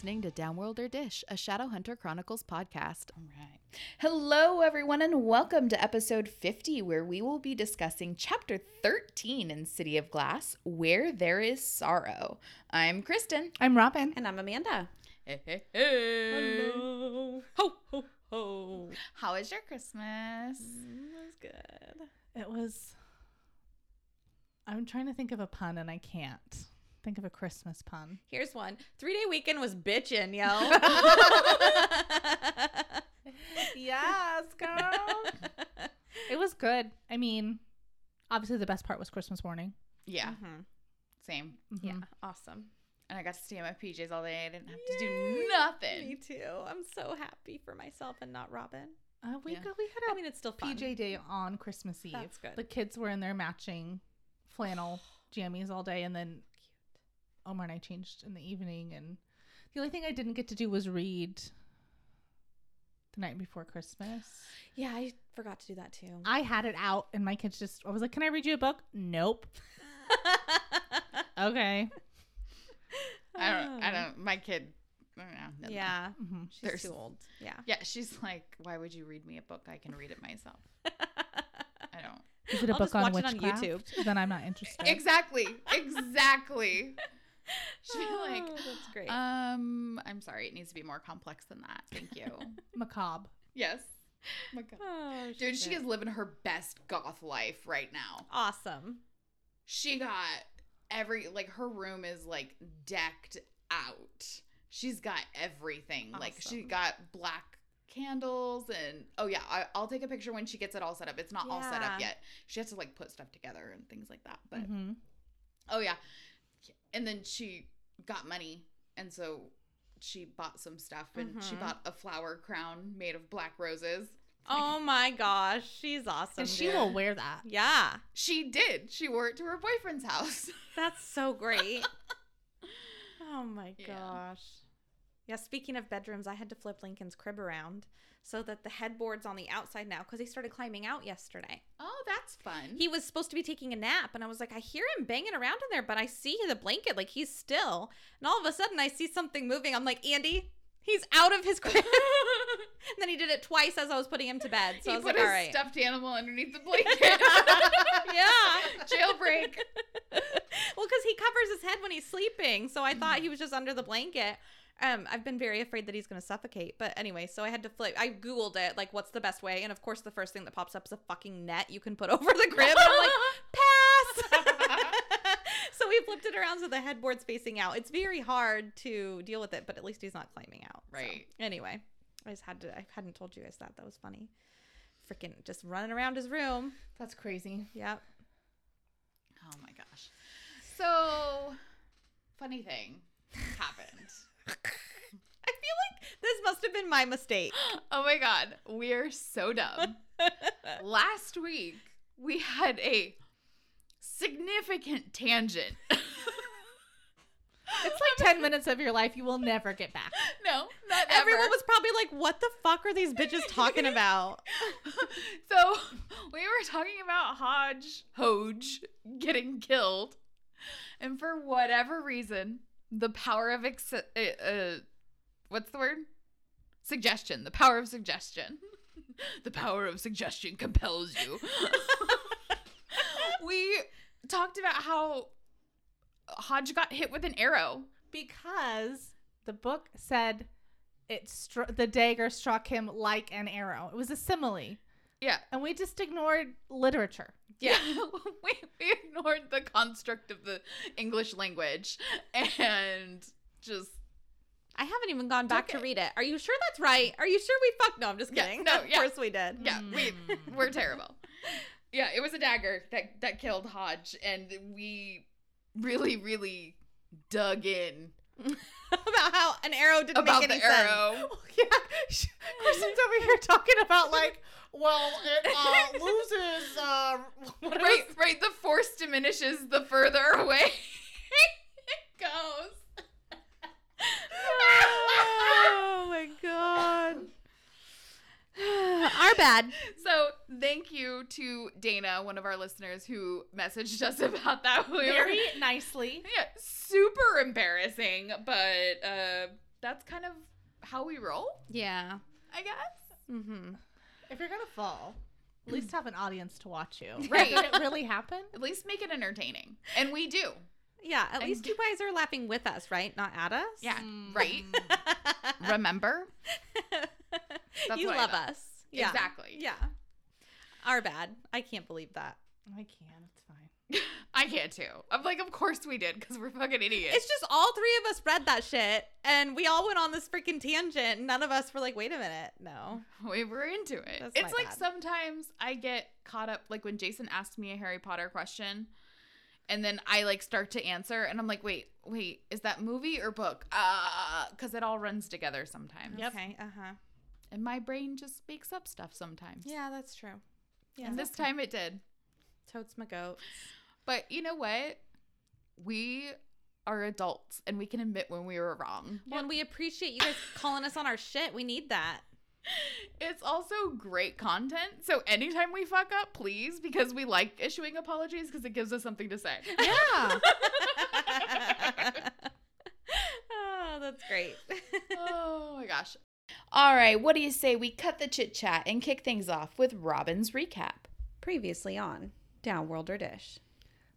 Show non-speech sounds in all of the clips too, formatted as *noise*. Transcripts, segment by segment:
listening to Downworlder Dish, a Shadowhunter Chronicles podcast. All right. Hello, everyone, and welcome to episode 50, where we will be discussing chapter 13 in City of Glass, Where There Is Sorrow. I'm Kristen. I'm Robin. And I'm Amanda. Hey, hey, hey. Hello. Ho, ho, ho. How was your Christmas? Mm, it was good. It was. I'm trying to think of a pun and I can't think of a Christmas pun. Here's one. Three day weekend was bitchin', yo. *laughs* yes, girl. it was good. I mean, obviously the best part was Christmas morning. Yeah, Mhm. same. Yeah, Mhm. awesome. And I got to stay in my PJs all day. I didn't have to do nothing. Me too. I'm so happy for myself and not Robin. Uh, we Yeah. go, we had I a mean, it's still fun. PJ day on Christmas Eve. That's good. The kids were in their matching flannel *sighs* jammies all day, and then Omar and I changed in the evening. And the only thing I didn't get to do was read the night before Christmas. Yeah, I forgot to do that too. I had it out, and my kids just. I was like, "Can I read you a book?" Nope. *laughs* Okay. I don't, I don't, my kid, I don't know. doesn't- Yeah, hmm she's There's- too old. Yeah. Yeah, she's like, why would you read me a book? I can read it myself. *laughs* I don't. Is it a I'll book on watch on? YouTube. Then I'm not interested. Exactly. Exactly. *laughs* *laughs* She'd like, Oh, that's great. um, I'm sorry, it needs to be more complex than that. Thank you. *laughs* Macabre. yes. my God. oh, Dude, she is living her best goth life right now. awesome. She got every, like, her room is like decked out. She's got everything. Like, she got black candles and oh yeah I, i'll take a picture when she gets it all set up it's not all set up yet she has to like put stuff together and things like that but Mhm. Oh yeah. And then she got money and so she bought some stuff and she Mhm. bought a flower crown made of black roses. *laughs* Oh my gosh, she's awesome. And she dude. will wear that. Yeah, She did. She wore it to her boyfriend's house. *laughs* that's so great. *laughs* oh my Yeah. gosh. Yeah, speaking of bedrooms, I had to flip Lincoln's crib around so that the headboard's on the outside now because he started climbing out yesterday. oh, that's fun. He was supposed to be taking a nap, and I was like, I hear him banging around in there, but I see the blanket, like he's still. And all of a sudden, I see something moving. I'm like, Andy, he's out of his crib. *laughs* and then he did it twice as I was putting him to bed. So he I was put like, all right. stuffed animal underneath the *laughs* blanket. *laughs* yeah. Jailbreak. well, because he covers his head when he's sleeping, so I thought he mm. was just under the blanket. Um, I've been very afraid that he's going to suffocate, but anyway, so I had to flip. I googled it, like, what's the best way? And of course, the first thing that pops up is a fucking net you can put *laughs* over the crib. And I'm like, *laughs* pass. *laughs* so we flipped it around so the headboard's facing out. It's very hard to deal with it, but at least he's not climbing out. So, Right. anyway, I just had to. I hadn't told you guys that. That was funny. Freaking just running around his room. That's crazy. Yep. Oh my gosh. So, funny thing happened. *laughs* I feel like this must have been my mistake. *gasps* Oh my god, we're so dumb. *laughs* Last week, we had a significant tangent. *laughs* It's like 10 minutes of your life you will never get back. no, not ever. Everyone was probably like, "What the fuck are these bitches talking about?" so we were talking about Hodge Hodge getting killed, and for whatever reason, the power of ex- uh, uh, what's the word? Suggestion. The power of suggestion. *laughs* the power of suggestion compels you. *laughs* we talked about how Hodge got hit with an arrow. Because the book said it str- the dagger struck him like an arrow. It was a simile. Yeah. And we just ignored literature. Yeah, *laughs* we, we ignored the construct of the English language and just I haven't even gone back Okay. to read it. Are you sure that's right? Are you sure we fucked? No, I'm just Yeah, kidding. no, of yeah. course we did. yeah, we hmm. we're terrible. Yeah, it was a dagger that that killed Hodge, and we really really dug in *laughs* about how an arrow didn't about make the any sense. arrow. *laughs* yeah. Kristen's over here talking about like, well, it uh, loses uh *laughs* what is- Right, right. The force diminishes the further away *laughs* it goes. oh my god. Our bad. So thank you to Dana, one of our listeners, who messaged us *laughs* about that. We were- very nicely. yeah, super embarrassing, but uh, that's kind of how we roll, Yeah. I guess. Mm-hmm. If you're gonna fall, at least have an audience to watch you. *laughs* Right. Did it really happen? At least make it entertaining. And we do. Yeah. At And- least you guys are laughing with us, right? Not at us. Yeah. Mm. Right? *laughs* Remember? *laughs* you what love us. Yeah. Exactly. Yeah. Our bad. I can't believe that. I can. It's fine. *laughs* I can't too. I'm like, of course we did, because we're fucking idiots. It's just all three of us read that shit and we all went on this freaking tangent. and None of us were like, wait a minute. No. *laughs* we were into it. That's it's like bad. sometimes I get caught up, like when Jason asked me a Harry Potter question, and then I like start to answer, and I'm like, wait, wait, is that movie or book? Uh, because it all runs together sometimes. Yep. Okay. Uh huh. And my brain just makes up stuff sometimes. Yeah, that's true. Yeah. And this time it did. Totes my goat. But you know what? We are adults and we can admit when we were wrong. Well, and we appreciate you guys *laughs* calling us on our shit. We need that. It's also great content. So anytime we fuck up, please, because we like issuing apologies because it gives us something to say. Yeah. *laughs* oh, that's great. oh my gosh. All right, what do you say we cut the chit chat and kick things off with Robin's recap? Previously on Downworlder Dish.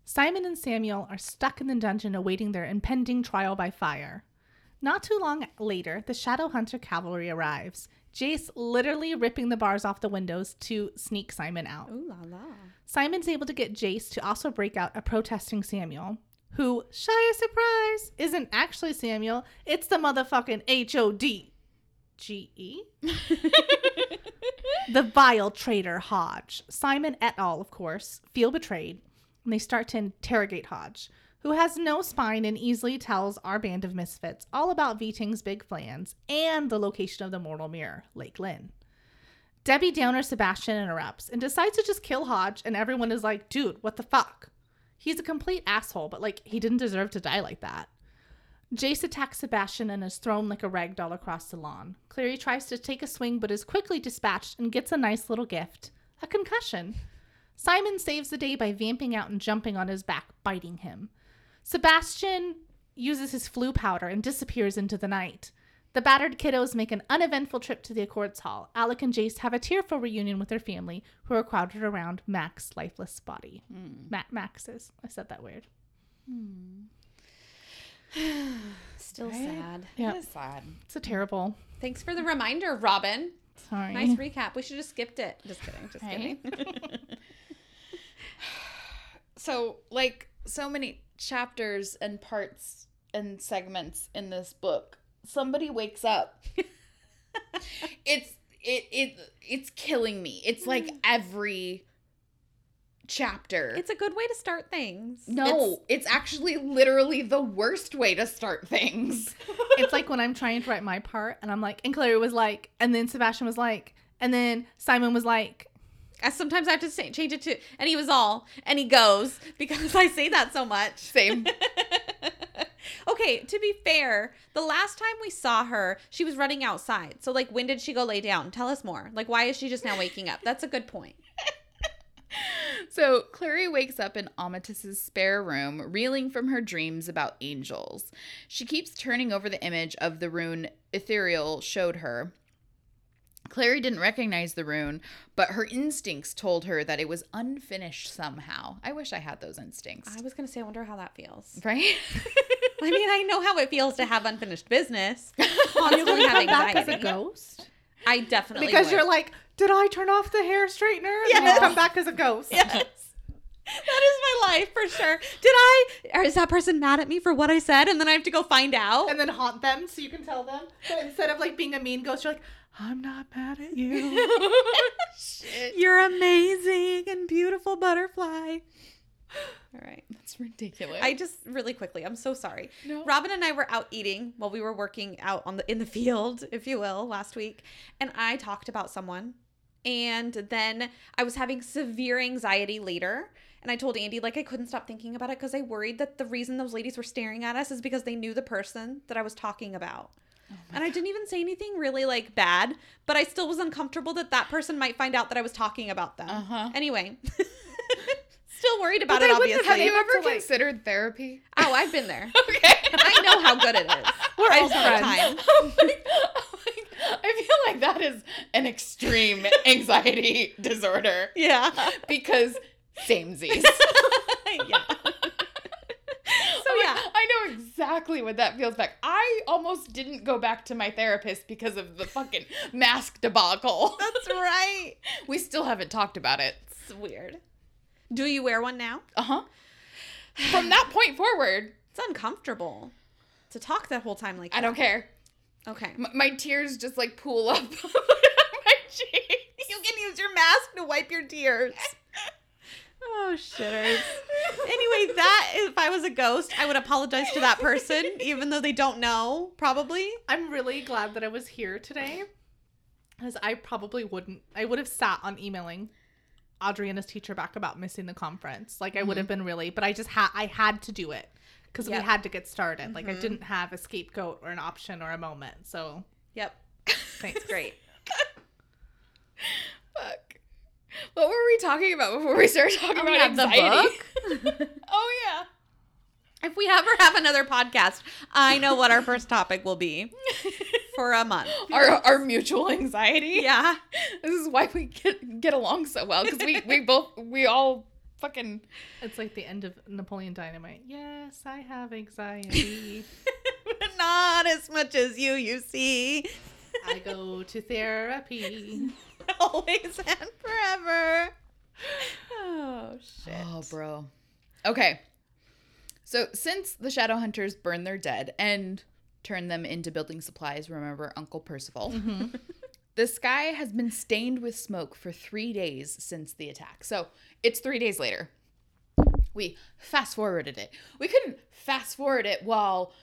Simon and Samuel are stuck in the dungeon awaiting their impending trial by fire. Not too long later, the Shadow Hunter cavalry arrives, Jace literally ripping the bars off the windows to sneak Simon out. Ooh la la. Simon's able to get Jace to also break out a protesting Samuel, who, shy of surprise, isn't actually Samuel, it's the motherfucking H O D G E. *laughs* The vile traitor Hodge. Simon et al., of course, feel betrayed, and they start to interrogate Hodge, who has no spine and easily tells our band of misfits all about Viting's big plans and the location of the mortal mirror, Lake Lyn. Debbie Downer Sebastian interrupts and decides to just kill Hodge, and everyone is like, dude, what the fuck? He's a complete asshole, but like, he didn't deserve to die like that. Jace attacks Sebastian and is thrown like a rag doll across the lawn. Clary tries to take a swing but is quickly dispatched and gets a nice little gift a concussion. Simon saves the day by vamping out and jumping on his back, biting him. Sebastian uses his Floo powder and disappears into the night. The battered kiddos make an uneventful trip to the Accords Hall. Alec and Jace have a tearful reunion with their family, who are crowded around Mac's lifeless body. Hmm. Ma- Max's. I said that weird. Hmm. *sighs* Still Right? sad. Yeah, It's sad. it's a terrible. Thanks for the reminder, Robin. Sorry. Nice recap. We should have skipped it. Just kidding. Just Right? kidding. *laughs* *sighs* So, like, so many chapters and parts and segments in this book, somebody wakes up. *laughs* it's it it it's killing me. It's like mm. every chapter. it's a good way to start things. no, it's, actually literally the worst way to start things. *laughs* it's like when I'm trying to write my part and I'm like, and Clary was like, and then Sebastian was like, and then Simon was like, I, sometimes I have to say, change it to, and he was all, and he goes *laughs* because I say that so much. Same. *laughs* okay, to be fair, the last time we saw her, she was running outside. So, like, when did she go lay down? Tell us more. Like, why is she just now waking up? That's a good point. *laughs* So Clary wakes up in Amatis's spare room, reeling from her dreams about angels. She keeps turning over the image of the rune Ithuriel showed her. Clary didn't recognize the rune, but her instincts told her that it was unfinished somehow. I wish I had those instincts. I was going to say, I wonder how that feels. Right? *laughs* I mean, I know how it feels to have unfinished business. Constantly have come back as a ghost?" I definitely Because would. you're like, "Did I turn off the hair straightener?" And then Yes. you come back as a ghost. Yes. That is my life for sure. Did I or is that person mad at me for what I said and then I have to go find out? And then haunt them so you can tell them. But instead of like being a mean ghost, you're like, "I'm not mad at you." *laughs* Shit. You're amazing and beautiful butterfly. All right. That's ridiculous. I just really quickly, I'm so sorry. No. Robin and I were out eating while we were working out on the in the field, *laughs* if you will, last week, and I talked about someone and then I was having severe anxiety later. And I told Andy, like, I couldn't stop thinking about it because I worried that the reason those ladies were staring at us is because they knew the person that I was talking about. And I didn't even say anything really like bad, but I still was uncomfortable that that person might find out that I was talking about them. Uh-huh. Anyway, *laughs* still worried about But it. Have Obviously. Have you ever to, like- considered therapy? oh, I've been there. *laughs* Okay. I know how good it is. *laughs* We're I've all friends. time. Oh my- oh my- I feel like that is an extreme anxiety disorder Yeah. because samesies. yeah. *laughs* I know exactly what that feels like. I almost didn't go back to my therapist because of the fucking *laughs* mask debacle. That's right. *laughs* We still haven't talked about it. It's weird. Do you wear one now? Uh huh. From that point forward, It's uncomfortable to talk that whole time like I don't care. Okay. M- my tears just like pool up my cheeks. You can use your mask to wipe your tears. Oh shitters. anyway, that if I was a ghost, I would apologize to that person, *laughs* even though they don't know, probably. I'm really glad that I was here today, because I probably wouldn't. I would have sat on emailing Audrey and his teacher back about missing the conference. Like I would have been really, but I just had I had to do it because Yep. we had to get started. Like I Mhm. didn't have a scapegoat or an option or a moment. So Yep. thanks. *laughs* Great. *laughs* Fuck. What were we talking about before we started talking Oh, about yeah, the anxiety? *laughs* *laughs* oh yeah. If we ever have another podcast, I know what our first topic will be *laughs* for a month. Our our mutual anxiety. Yeah. This is why we get get along so well because we we both we all fucking It's like the end of Napoleon Dynamite. Yes, I have anxiety. but not as much as you, you see. I go to therapy. *laughs* Always and forever. Oh, shit. Oh, bro. Okay. So since the shadow hunters burn their dead and turn them into building supplies, remember Uncle Percival? Mhm. *laughs* *laughs* The sky has been stained with smoke for three days since the attack. So it's three days later. We fast forwarded it. We couldn't fast forward it while,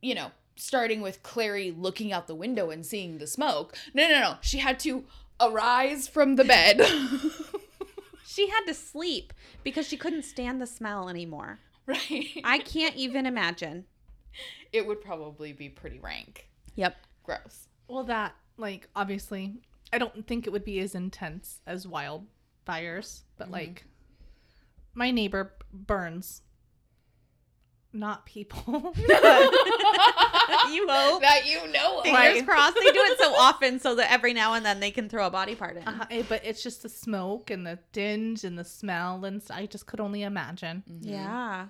you know, starting with Clary looking out the window and seeing the smoke. No, no, no. She had to arise from the bed. *laughs* She had to sleep because she couldn't stand the smell anymore. right. I can't even imagine. it would probably be pretty rank. Yep. Gross. Well, that like obviously, I don't think it would be as intense as wildfires, but Mhm. like my neighbor burns, not people. *laughs* *laughs* You hope. that you know of. Fingers Right. crossed. They do it so often so that every now and then they can throw a body part in. uh, but it's just the smoke and the dinge and the smell, and I just could only imagine. Mhm. Yeah.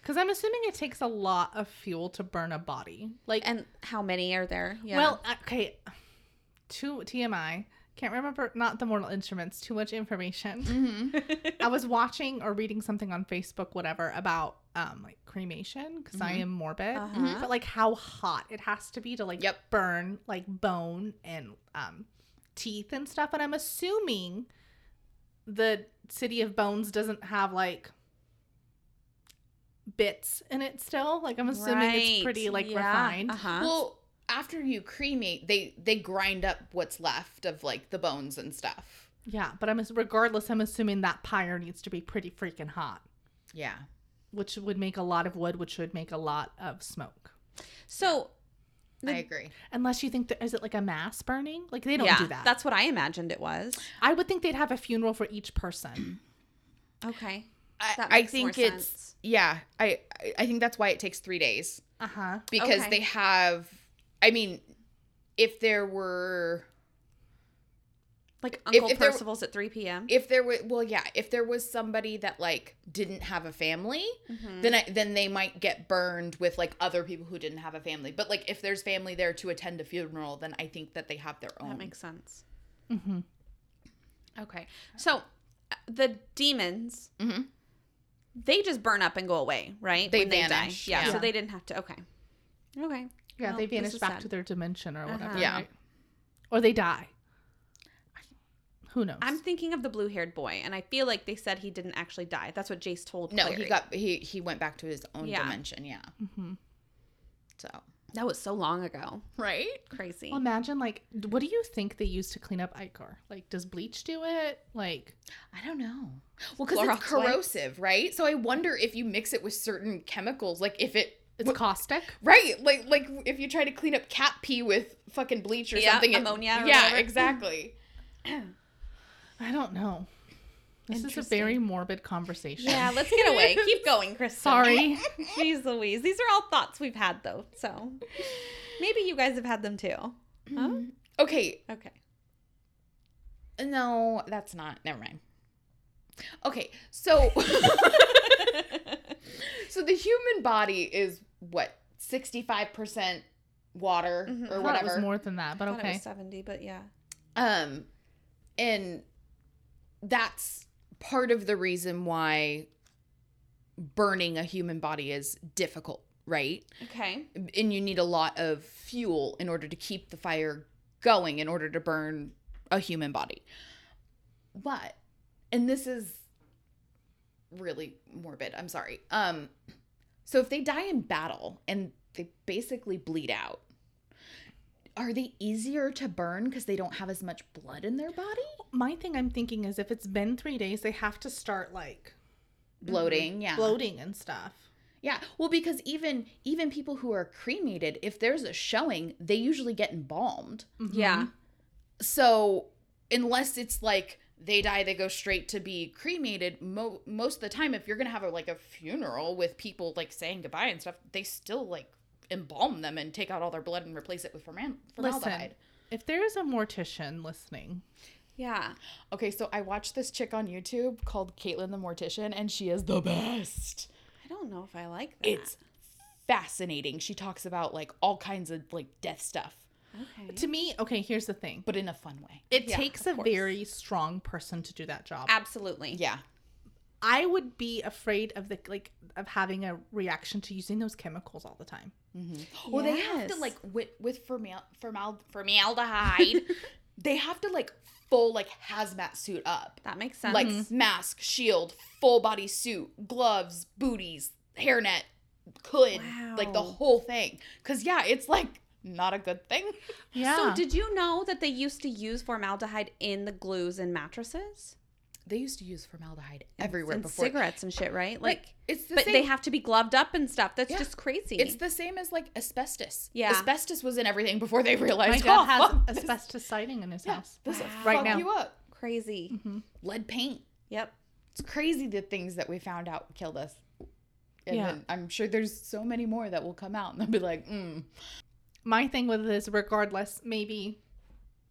Because I'm assuming it takes a lot of fuel to burn a body. Like, And how many are there? Yeah. well, uh, okay, two TMI. Can't remember. Not the Mortal Instruments. Too much information. Mhm. *laughs* I was watching or reading something on Facebook, whatever, about um like cremation because I Mhm. am morbid. Uh-huh. But like how hot it has to be to like Yep. burn like bone and um teeth and stuff. And I'm assuming the city of bones doesn't have like bits in it still. Like I'm assuming it's pretty like refined. Uh-huh. Well, after you cremate, they they grind up what's left of like the bones and stuff. Yeah, but I'm regardless. I'm assuming that pyre needs to be pretty freaking hot, Yeah. Which would make a lot of wood, which would make a lot of smoke. so I agree. Unless you think that is it like a mass burning? Like they don't yeah, do that. That's what I imagined it was. I would think they'd have a funeral for each person. *clears throat* Okay. I, That I makes more think it's sense. yeah. I I- I think that's why it takes three days Uh huh. because Okay. they have. I mean, if there were Like Uncle if there- Percival's at 3 p.m. if there was well yeah if there was somebody that like didn't have a family Mhm. then I, then they might get burned with like other people who didn't have a family but like if there's family there to attend a funeral then i think that they have their own that makes sense. Mm-hmm. Okay. So uh, the demons, Mhm. they just burn up and go away, right? They When vanish, die. Yeah, yeah. So they didn't have to. Okay. Okay. Yeah, Well, they vanish back sad. to their dimension or whatever. Uh-huh. Yeah. right? Or they die. Who knows? I'm thinking of the blue-haired boy, and I feel like they said he didn't actually die. That's what Jace told. no Clary. he got he he went back to his own Yeah. dimension yeah hmm so That was so long ago. right Crazy. Well, imagine like, d- what do you think they use to clean up ichor? Like, does bleach do it? Like, i don't know well because Clorox it's wipes. corrosive right so i wonder if you mix it with certain chemicals like if it it's What- caustic. Right, like like if you try to clean up cat pee with fucking bleach or Yeah, something, it- ammonia or yeah, whatever. exactly. *clears throat* I don't know. This is a very morbid conversation. Yeah, let's get away. *laughs* Keep going, Chris. Sorry. *laughs* Jeez Louise. These are all thoughts we've had though. So maybe you guys have had them too. Huh? Okay, Okay. no, that's not. Never mind. Okay, so *laughs* so the human body is what sixty five percent water Mhm. I or thought it was whatever. more than that, but I thought it okay. was 70, but yeah. Um, and that's part of the reason why burning a human body is difficult, right? Okay. And you need a lot of fuel in order to keep the fire going in order to burn a human body. But, and this is really morbid, I'm sorry. Um, so if they die in battle and they basically bleed out, are they easier to burn because they don't have as much blood in their body? My thing I'm thinking is if it's been three days, they have to start like mm-hmm. Bloating, yeah. bloating and stuff. Yeah. Well, because even even people who are cremated, if there's a showing, they usually get embalmed. Mm-hmm. Yeah. So unless it's like they die, they go straight to be cremated. Mo- most of the time, if you're gonna have a, like a funeral with people like saying goodbye and stuff, they still like embalm them and take out all their blood and replace it with formaldehyde. Listen, if there is a mortician listening, Yeah. Okay, so I watched this chick on YouTube called Caitlin the Mortician, and she is the best. I don't know if I like that. It's fascinating. She talks about like all kinds of like death stuff, okay. to me, okay, here's the thing. but in a fun way. It Yeah, takes a course. very strong person to do that job. Absolutely. Yeah. I would be afraid of the like of having a reaction to using those chemicals all the time. Mm-hmm. Well, they have to like with with formal, formal formaldehyde. *laughs* they have to like full like hazmat suit up, That makes sense. like mask, shield, full body suit, gloves, booties, hairnet, hood, like the whole thing. Cause yeah, it's like not a good thing. Yeah. So did you know that they used to use formaldehyde in the glues and mattresses? They used to use formaldehyde everywhere and before. cigarettes and shit, right? Like Like, it's the but same. they have to be gloved up and stuff. That's Yeah. just crazy. It's the same as like asbestos. Yeah. asbestos was in everything before they realized. My realized. dad oh, has fuck, this- asbestos siding in his Yeah, house. this Wow. Right fuck now. you up. crazy. Lead paint. Yep. It's crazy the things that we found out killed us. And Yeah. then I'm sure there's so many more that will come out and they'll be like, mm. My thing with this, regardless, maybe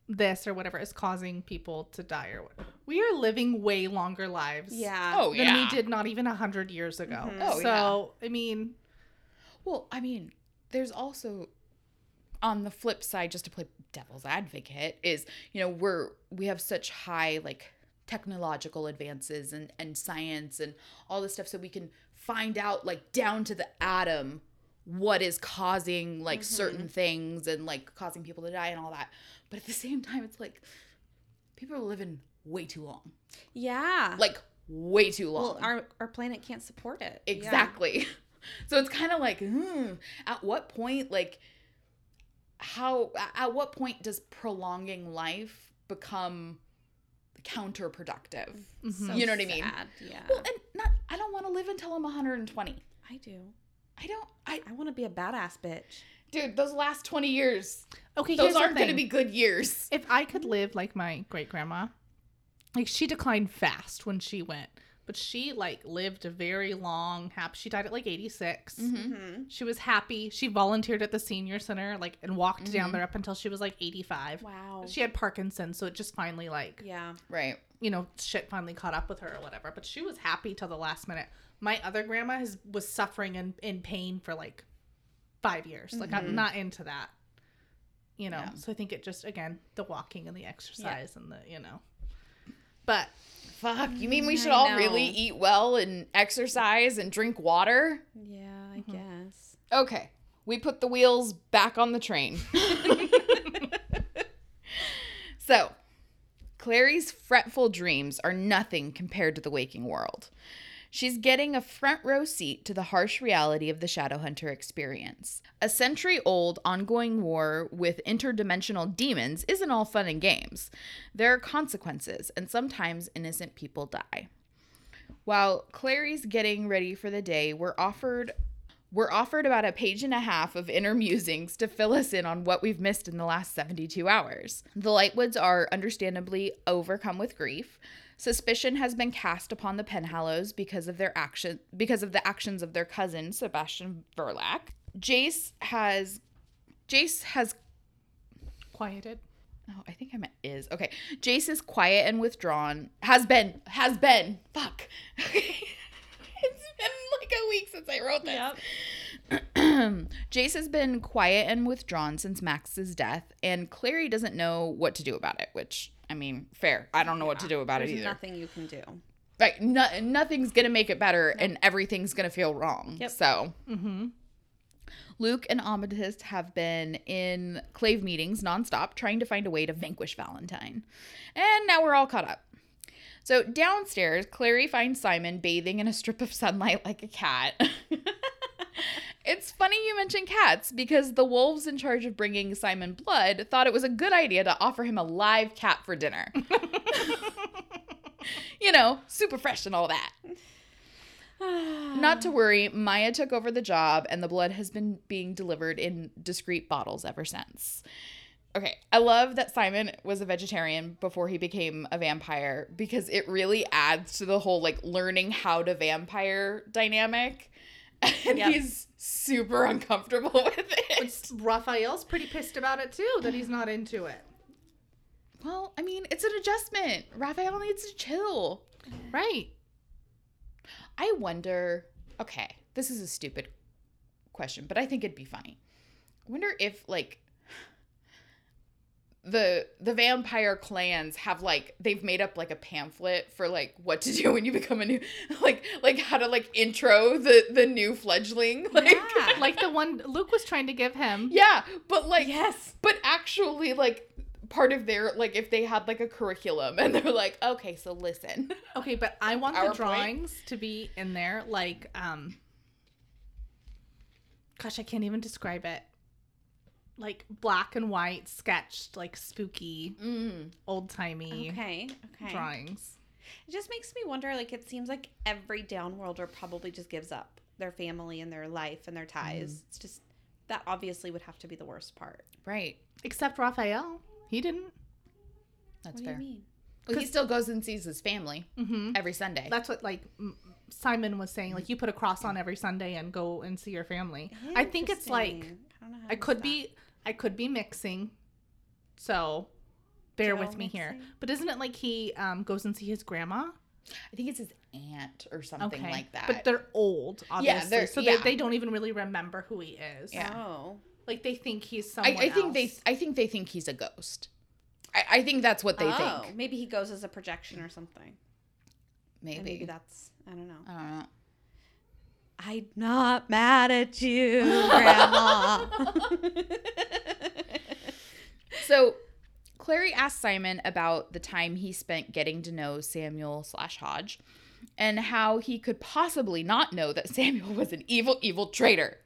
this or whatever is causing people to die or what. We are living way longer lives. Yeah. Oh, Than yeah. we did not even a hundred years ago. Mhm. Oh, so I mean, Well, I mean, there's also on the flip side, just to play devil's advocate, is you know we're we have such high like technological advances and and science and all this stuff, so we can find out like down to the atom what is causing like certain things and like causing people to die and all that. But at the same time, it's like people are living way too long, Yeah. like way too long. well, our our planet can't support it. Yeah. Exactly. *laughs* So it's kind of like, hmm, at what point, like, how, at what point does prolonging life become counterproductive? So You know what I mean? Yeah. Well, and not, I don't want to live until I'm 120. I do. I don't, I, I want to be a badass bitch. Dude, those last 20 years, okay, those aren't going to be good years. If I could live like my great grandma, like she declined fast when she went, but she like lived a very long, happy. She died at like 86. Mm-hmm. She was happy. She volunteered at the senior center, like, and walked down Mhm. there up until she was like 85. Wow. She had Parkinson's, so it just finally like yeah. Right. you know, shit finally caught up with her or whatever. But she was happy till the last minute. My other grandma has was suffering and in pain for like five years. Like I'm Mhm. not into that. You know. Yeah. So I think it just again, the walking and the exercise and the, you know. But Fuck. You mean we Mm, should I all really eat well and exercise and drink water? Yeah, I guess. Okay. We put the wheels back on the train. *laughs* so, Clary's fretful dreams are nothing compared to the waking world. She's getting a front row seat to the harsh reality of the Shadowhunter experience. A century old ongoing war with interdimensional demons isn't all fun and games. There are consequences, and sometimes innocent people die. While Clary's getting ready for the day, we're offered we're offered about a page and a half of inner musings to fill us in on what we've missed in the last 72 hours. The Lightwoods are understandably overcome with grief. Suspicion has been cast upon the Penhallows because of their action because of the actions of their cousin Sebastian Verlac. Jace has Jace has Quieted. Oh, I think I meant is. Okay. Jace is quiet and withdrawn. Has been. Has been. Fuck. *laughs* it's been like a week since I wrote this. *clears throat* Jace has been quiet and withdrawn since Max's death, and Clary doesn't know what to do about it, which, I mean, fair. I don't know what to do about There's it either. nothing you can do. Like, no, nothing's going to make it better, and everything's going to feel wrong. Yep. So. Mm-hmm. Luke and Amatis have been in Clave meetings nonstop trying to find a way to vanquish Valentine. And now we're all caught up. So downstairs, Clary finds Simon bathing in a strip of sunlight like a cat. *laughs* it's funny you mention cats because the wolves in charge of bringing Simon blood thought it was a good idea to offer him a live cat for dinner. *laughs* you know, super fresh and all that. Not to *sighs* worry, Maya took over the job and the blood has been being delivered in discreet bottles ever since. Okay, I love that Simon was a vegetarian before he became a vampire because it really adds to the whole like learning how to vampire dynamic. *laughs* And Yep. he's super uncomfortable *laughs* with it. Which Raphael's pretty pissed about it too, that he's not into it. Well, I mean, it's an adjustment. Raphael needs to chill. Right. I wonder. Okay, this is a stupid question, but I think it'd be funny. I wonder if like the the vampire clans have like they've made up like a pamphlet for like what to *laughs* do when you become a new like like how to like intro the the new fledgling *laughs* like Yeah. Like the one Luke was trying to give him. yeah but like Yes. but actually like part of their like if they had like a curriculum and they're like okay so listen *laughs* Okay, but I want the PowerPoint? drawings to be in there like um gosh, I can't even describe it. Like black and white sketched like spooky mm. old-timey Okay. Okay. drawings. It just makes me wonder. Like, it seems like every downworlder probably just gives up their family and their life and their ties. It's just that obviously would have to be the worst part. right Except Raphael. He didn't. that's what fair do you mean? well, he still goes and sees his family Mm-hmm. every sunday That's what like Simon was saying. Like you put a cross on every Sunday and go and see your family. I think it's like I, don't know how I could use be I could be mixing. So bear Joe with me here. But isn't it like he um, goes and see his grandma? I think it's his aunt or something Okay. like that. But they're old, obviously. they're- so yeah. they, they don't even really remember who he is. that. Yeah. Oh. Like they think he's I, someone I think they. I think they think he's a ghost. I, I think that's what they oh, think. maybe he goes as a projection or something. Maybe. And maybe that's I don't know. I don't know. I'm not mad at you, Grandma. *laughs* So Clary asked Simon about the time he spent getting to know Samuel slash Hodge and how he could possibly not know that Samuel was an evil, evil traitor.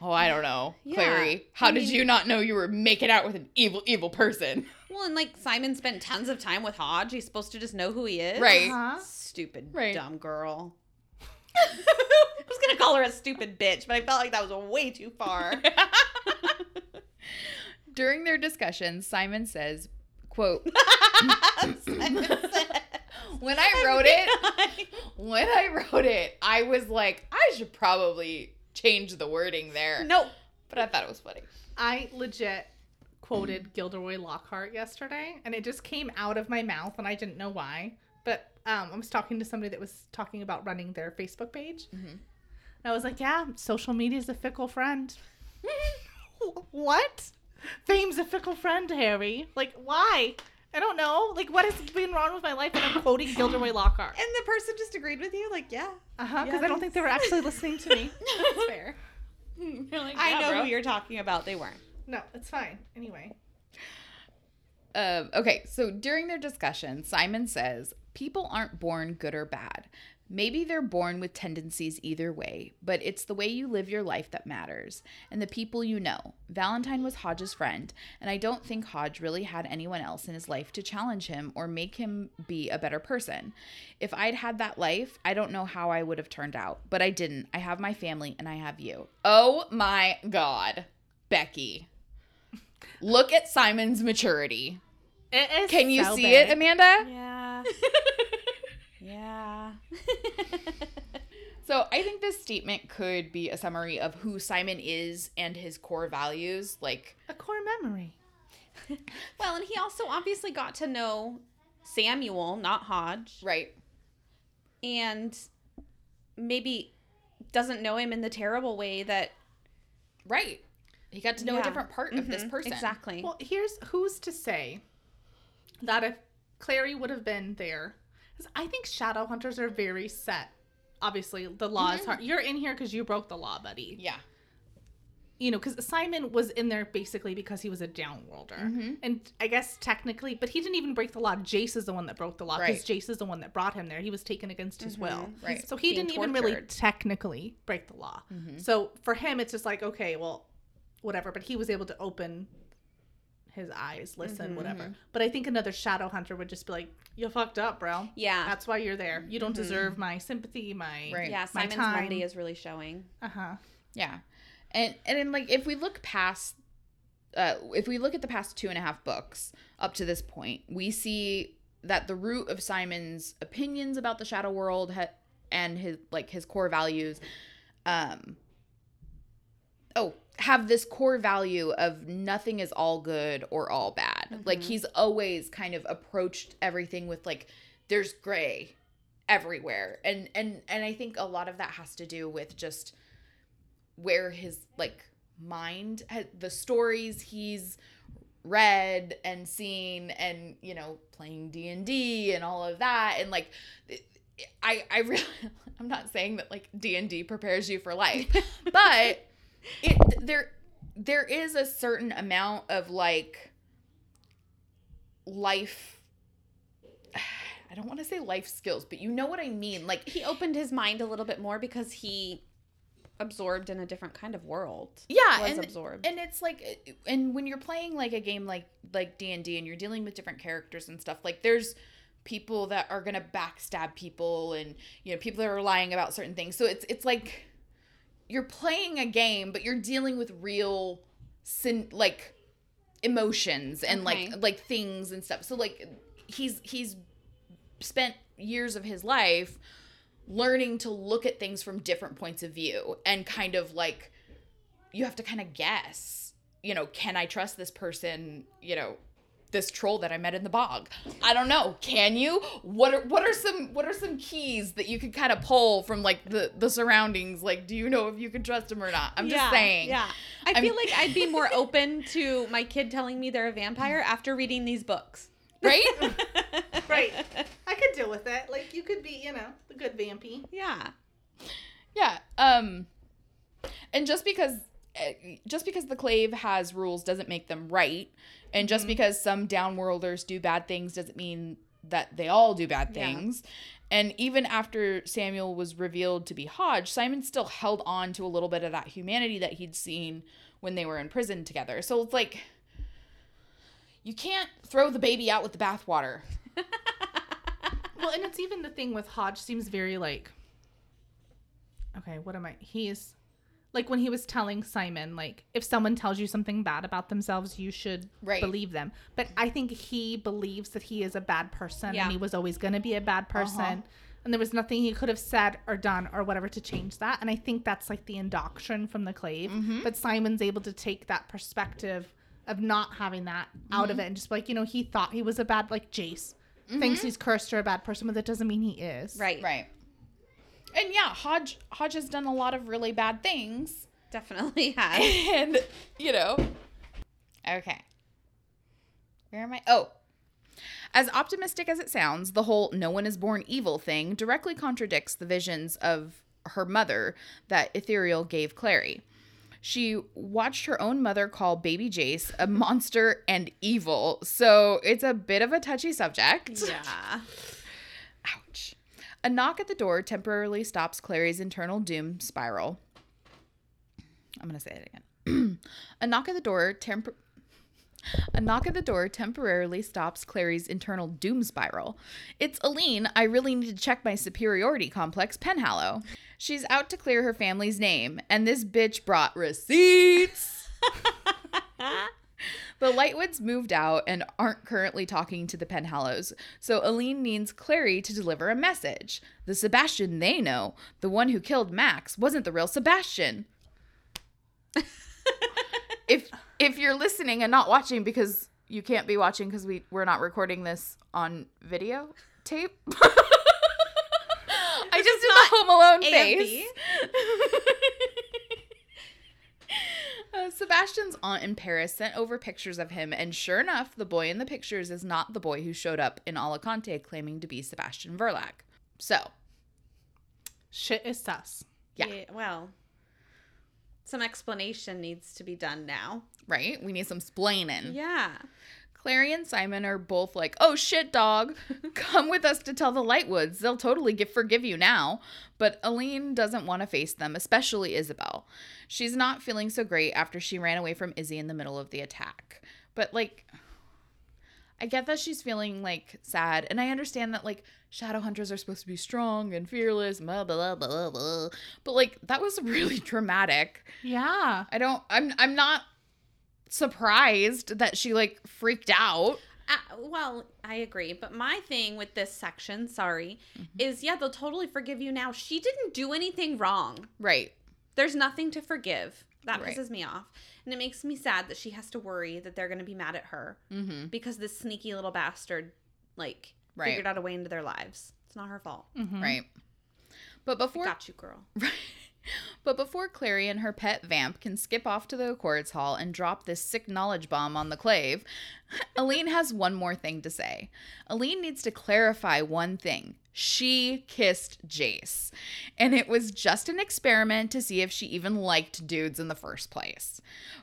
Oh, I don't know. Yeah, Clary, how I did mean- you not know you were making out with an evil, evil person? well, and like Simon spent tons of time with Hodge. He's supposed to just know who he is. Right. Uh-huh. Stupid, Right. dumb girl. I *laughs* was gonna call her a stupid bitch, but I felt like that was way too far. *laughs* During their discussion, Simon says, quote, *laughs* Simon said. when I wrote it, when I wrote it, I was like, I should probably change the wording there. Nope. But I thought it was funny. I legit quoted Gilderoy Lockhart yesterday, and it just came out of my mouth, and I didn't know why. But um, I was talking to somebody that was talking about running their Facebook page, Mhm. and I was like, "Yeah, social media is a fickle friend." *laughs* what? Fame's a fickle friend, Harry. Like, why? I don't know. Like, what has been wrong with my life? And I'm quoting Gilderoy Lockhart. And the person just agreed with you, like, yeah, Uh huh. Yeah, Because I don't think they were actually *laughs* listening to me. *laughs* That's fair. I know who you're talking about. They weren't. No, it's fine. Anyway. Um, okay, so during their discussion, Simon says people aren't born good or bad. Maybe they're born with tendencies either way, but it's the way you live your life that matters and the people you know. Valentine was Hodge's friend, and I don't think Hodge really had anyone else in his life to challenge him or make him be a better person. If I'd had that life, I don't know how I would have turned out, but I didn't. I have my family and I have you. Oh my God, Becky. Look at Simon's maturity. It is Can you so see big. it, Amanda? Yeah. Yeah. *laughs* So I think this statement could be a summary of who Simon is and his core values. Like, A core memory. *laughs* well, and he also obviously got to know Samuel, not Hodge, right, and maybe doesn't know him in the terrible way that right. He got to know Yeah. a different part of this Mhm, person. Exactly. Well, here's who's to say that if Clary would have been there, I think shadow hunters are very set. Obviously, the law is hard. You're in here because you broke the law, buddy. Yeah. You know, because Simon was in there basically because he was a downworlder. Mhm. And I guess technically, but he didn't even break the law. Jace is the one that broke the law because Right. Jace is the one that brought him there. He was taken against his will. Mhm. Right. So he being didn't even really technically break the law. Mhm. So for him, it's just like, okay, well, whatever. But he was able to open his eyes, listen, Mhm. whatever. But I think another shadow hunter would just be like, you fucked up, bro. yeah. That's why you're there. You don't Mhm. deserve my sympathy, my Right. yeah, my Simon's time. Monday is really showing. Uh huh. Yeah. And and then like if we look past uh if we look at the past two and a half books up to this point, we see that the root of Simon's opinions about the shadow world ha- and his like his core values um oh have this core value of nothing is all good or all bad. Like Mhm. he's always kind of approached everything with like there's gray everywhere. And and and I think a lot of that has to do with just where his like mind the stories he's read and seen and you know playing D&D and all of that and like I I really *laughs* I'm not saying that like D&D prepares you for life *laughs* but it there there is a certain amount of like life *sighs* I don't want to say life skills but you know what I mean like He opened his mind a little bit more because he absorbed in a different kind of world. yeah was and absorbed. and it's like and when you're playing like a game like like d&d and you're dealing with different characters and stuff like there's people that are gonna backstab people and you know people that are lying about certain things so it's it's like you're playing a game but you're dealing with real sin like emotions and Okay. like like things and stuff so like he's he's spent years of his life learning to look at things from different points of view and kind of like you have to kind of guess you know can i trust this person you know this troll that i met in the bog i don't know can you what are what are some what are some keys that you could kind of pull from like the the surroundings like do you know if you can trust him or not i'm just saying Yeah. I I'm- feel like I'd be more open to my kid telling me they're a vampire after reading these books. right *laughs* Right. I could deal with it. Like you could be, you know, the good vampy. Yeah. Yeah. Um and just because just because the clave has rules doesn't make them right and just Mhm. because some downworlders do bad things doesn't mean that they all do bad Yeah. things. And even after Samuel was revealed to be Hodge, Simon still held on to a little bit of that humanity that he'd seen when they were in prison together. So it's like you can't throw the baby out with the bathwater. *laughs* Well, and it's even the thing with Hodge seems very like Okay, what am I? He's like when he was telling Simon like if someone tells you something bad about themselves, you should Right. believe them. But I think he believes that he is a bad person Yeah. and he was always going to be a bad uh-huh. person. And there was nothing he could have said or done or whatever to change that. And I think that's like the indoctrin from the clave. Mhm. But Simon's able to take that perspective of not having that out of mm-hmm. it and just be like, you know, he thought he was a bad, like Jace thinks mm-hmm. he's cursed or a bad person, but that doesn't mean he is. Right. Right. And yeah, Hodge Hodge has done a lot of really bad things. Definitely *laughs* has. and you know okay where am i oh as optimistic as it sounds the whole no one is born evil thing directly contradicts the visions of her mother that Ithuriel gave clary she watched her own mother call baby jace a monster and evil so it's a bit of a touchy subject yeah. *laughs* Ouch. A knock at the door temporarily stops Clary's internal doom spiral. I'm going to say it again. *clears throat* a knock at the door temp- a knock at the door temporarily stops Clary's internal doom spiral. It's Aline. I really need to check my superiority complex, Penhallow. She's out to clear her family's name, and this bitch brought receipts. *laughs* The Lightwoods moved out and aren't currently talking to the Penhallows, so Aline needs Clary to deliver a message. The Sebastian they know, the one who killed Max, wasn't the real Sebastian. *laughs* if if you're listening and not watching because you can't be watching because we we're not recording this on video tape. *laughs* I just did the Home Alone AFB. face. *laughs* Uh, Sebastian's aunt in Paris sent over pictures of him, and sure enough, the boy in the pictures is not the boy who showed up in Alicante claiming to be Sebastian Verlac. So, Shit is sus. Yeah. Well, some explanation needs to be done now. right? We need some splaining. Yeah. Clary and Simon are both like, "Oh shit, dog, *laughs* come with us to tell the Lightwoods. They'll totally give, forgive you now." But Aline doesn't want to face them, especially Isabelle. She's not feeling so great after she ran away from Izzy in the middle of the attack. But like, I get that she's feeling like sad, and I understand that like shadow hunters are supposed to be strong and fearless, blah blah blah blah. blah. But like, that was really *laughs* dramatic. Yeah. I don't. I'm. I'm not surprised that she like freaked out. Uh, well, I agree, but my thing with this section, sorry, is yeah, they'll totally forgive you now. She didn't do anything wrong. Right. There's nothing to forgive. That Right. pisses me off. And it makes me sad that she has to worry that they're going to be mad at her Mm-hmm. because this sneaky little bastard like Right. figured out a way into their lives. It's not her fault. Mhm. Right. But before Got you, girl. *laughs* but before Clary and her pet vamp can skip off to the Accords Hall and drop this sick knowledge bomb on the clave, *laughs* Aline has one more thing to say. Aline needs to clarify one thing. She kissed Jace. And it was just an experiment to see if she even liked dudes in the first place.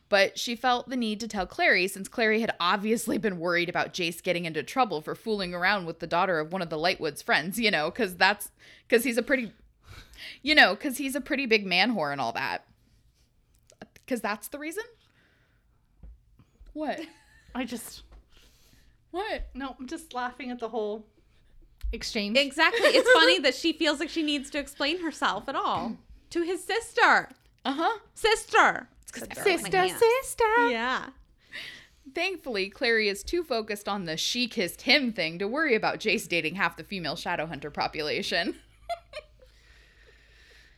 But she felt the need to tell Clary since Clary had obviously been worried about Jace getting into trouble for fooling around with the daughter of one of the Lightwoods friends, you know, cuz that's cuz he's a pretty you know, cuz he's a pretty big man whore and all that. Cuz that's the reason? What? *laughs* I just What? no, I'm just laughing at the whole exchange. Exactly. It's funny *laughs* that she feels like she needs to explain herself at all to his sister. Uh-huh. Sister. sister, sister. Yeah. Thankfully, Clary is too focused on the she kissed him thing to worry about Jace dating half the female Shadowhunter population. *laughs*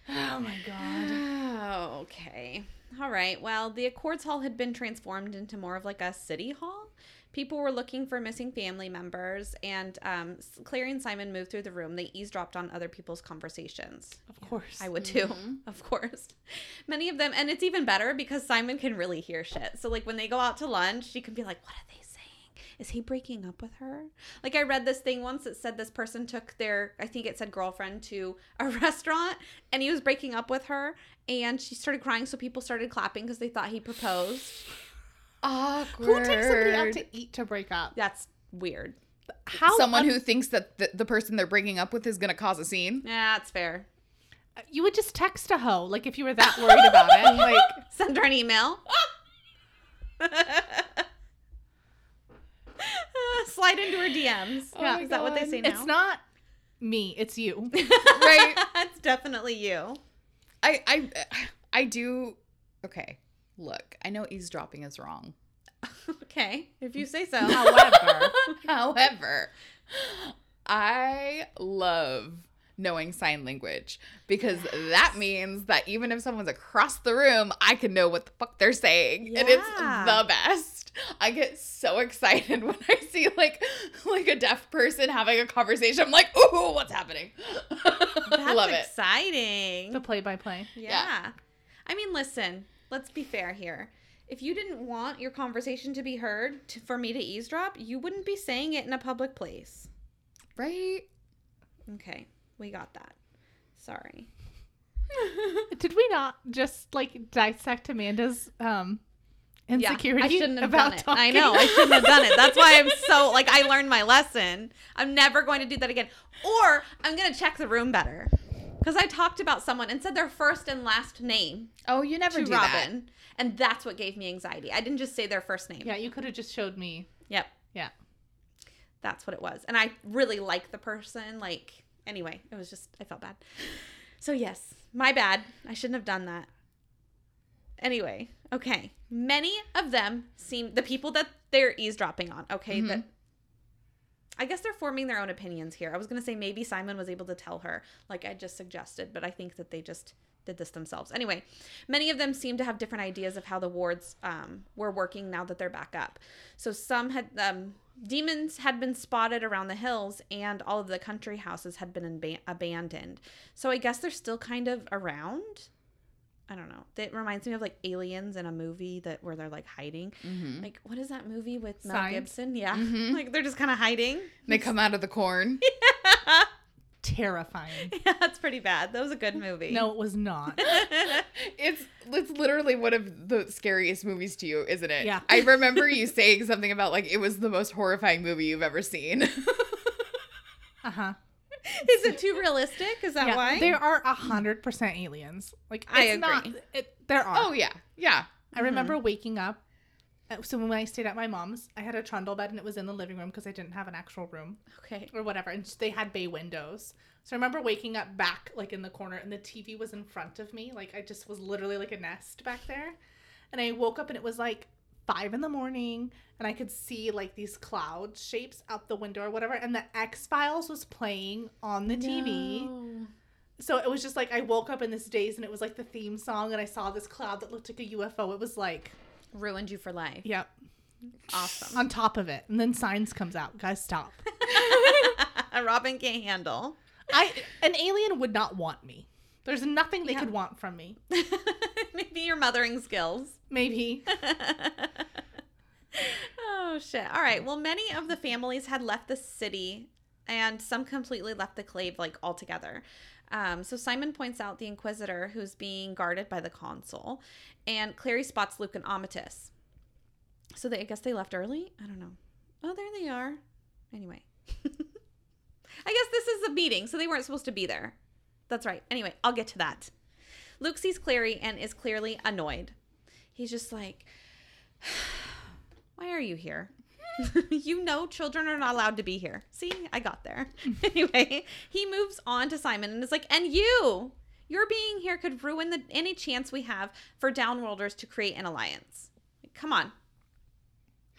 Oh my god. *sighs* Okay. All right. Well, the Accords Hall had been transformed into more of like a city hall. People were looking for missing family members, and um, Clary and Simon moved through the room. They eavesdropped on other people's conversations. Of course. I would too, of course. Many of them, and it's even better because Simon can really hear shit. So, like, when they go out to lunch, she can be like, What are they? Is he breaking up with her? Like, I read this thing once that said this person took their, I think it said girlfriend to a *laughs* restaurant and he was breaking up with her and she started crying. So people started clapping because they thought he proposed. Awkward. Who takes somebody out to eat to break up? That's weird. How Someone un- who thinks that the, the person they're breaking up with is going to cause a scene. Yeah, that's fair. Uh, you would just text a hoe, like if you were that worried about it. *laughs* Like Send her an email. *laughs* *laughs* Slide into her DMs. Oh yeah, my is that what they say now? it's not me, it's you. *laughs* Right? it's definitely you. I I I do Okay. Look, I know eavesdropping is wrong. *laughs* Okay, if you say so. However, However, I love knowing sign language because that means that even if someone's across the room, I can know what the fuck they're saying. And it's the best. I get so excited *laughs* when I see like like a deaf person having a conversation. I'm like, ooh, what's happening? *laughs* That's love it. exciting. the play by play. yeah. I mean, listen, let's be fair here. If you didn't want your conversation to be heard to, for me to eavesdrop, you wouldn't be saying it in a public place. Right? Okay, we got that. Sorry. *laughs* Did we not just like dissect Amanda's um insecurity I shouldn't have about done it. talking? I know I shouldn't have done it. That's why I'm so *laughs* like I learned my lesson. I'm never going to do that again. Or I'm gonna check the room better because I talked about someone and said their first and last name Oh, you never to do Robin, and that's what gave me anxiety. I didn't just say their first name. Yeah, you could have just showed me. Yep. Yeah. That's what it was, and I really like the person. Like anyway, it was just I felt bad. So yes, my bad. I shouldn't have done that. Anyway, okay. Many of them seem the people that they're eavesdropping on. Okay, Mhm. that I guess they're forming their own opinions here. I was gonna say maybe Simon was able to tell her, like I just suggested, but I think that they just did this themselves. Anyway, many of them seem to have different ideas of how the wards um, were working now that they're back up. So some had um, demons had been spotted around the hills, and all of the country houses had been inba- abandoned. So I guess they're still kind of around. I don't know. It reminds me of like aliens in a movie that where they're like hiding. Mm-hmm. Like what is that movie with Mel Signs? Gibson? Yeah, Mhm. *laughs* like they're just kind of hiding. They come out of the corn. *laughs* Terrifying. *laughs* yeah, that's pretty bad. That was a good movie. No, it was not. It's it's literally one of the scariest movies to you, isn't it? Yeah. I remember you saying something about like it was the most horrifying movie you've ever seen. Uh huh. *laughs* is it too realistic? Is that why? There are a hundred percent aliens. Like I it's not. agree. It, there are. oh yeah, yeah. I remember waking up. uh, So when I stayed at my mom's, I had a trundle bed and it was in the living room because I didn't have an actual room okay. or whatever, and they had bay windows. So I remember waking up back like in the corner, and the TV was in front of me. Like I just was literally like a nest back there, and I woke up and it was like five in the morning, and I could see like these cloud shapes out the window or whatever, and the X Files was playing on the TV. So it was just like I woke up in this daze, and it was like the theme song, and I saw this cloud that looked like a UFO. It was like, Ruined you for life. yep, Awesome. on top of it, and then signs comes out. Guys, stop. *laughs* Robin can't handle. I an alien would not want me. There's nothing they Yeah. could want from me. *laughs* Maybe your mothering skills. Maybe. *laughs* oh shit. All right. Well, many of the families had left the city and some completely left the clave like altogether. Um, so Simon points out the Inquisitor who's being guarded by the consul, and Clary spots Luke and Amatis. So they, I guess they left early. I don't know. Oh, there they are. Anyway, *laughs* I guess this is a meeting, so they weren't supposed to be there. That's right. Anyway, I'll get to that. Luke sees Clary and is clearly annoyed. He's just like, *sighs* why are you here? *laughs* you know children are not allowed to be here. See, I got there. *laughs* anyway, he moves on to Simon and is like, and you, your being here could ruin the any chance we have for downworlders to create an alliance. Come on.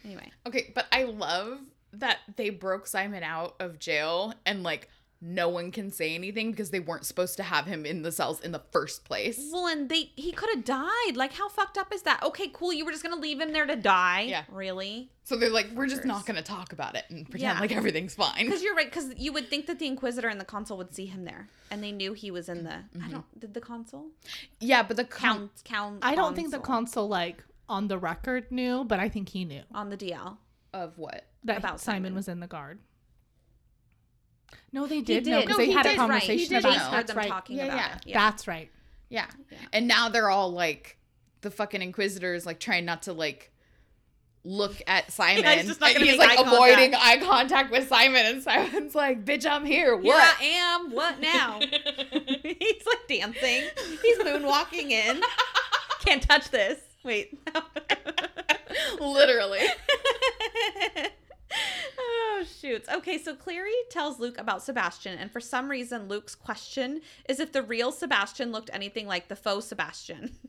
Anyway, Okay, but I love that they broke Simon out of jail and like no one can say anything because they weren't supposed to have him in the cells in the first place. well, and they he could have died. Like, how fucked up is that? Okay, cool. You were just gonna leave him there to die. Yeah. really. So they're like, we're just not going to talk about it and pretend Yeah. like everything's fine. Because you're right. Because you would think that the Inquisitor and the Consul would see him there, and they knew he was in the. I mm-hmm. don't. Did the Consul Yeah, but the con- count? Count. I don't think the Consul consul like on the record knew, but I think he knew on the DL. of what? that About Simon, Simon. was in the guard. No, they did, did. know because No, they he had a did, right. conversation He did about know. it. heard That's them right. talking Yeah, about yeah. it. Yeah. That's right. Yeah. Yeah. And now they're all like the fucking inquisitors like trying not to like look at *laughs* Simon. Yeah, he's just not And gonna he's like eye avoiding eye contact with Simon and Simon's like, "Bitch, I'm here. Here What?" I am. What now? *laughs* He's like dancing. He's moonwalking in. *laughs* Can't touch this. Wait. Literally. Oh shoots. Okay, so Clary tells Luke about Sebastian, and for some reason, Luke's question is if the real Sebastian looked anything like the faux Sebastian. *laughs*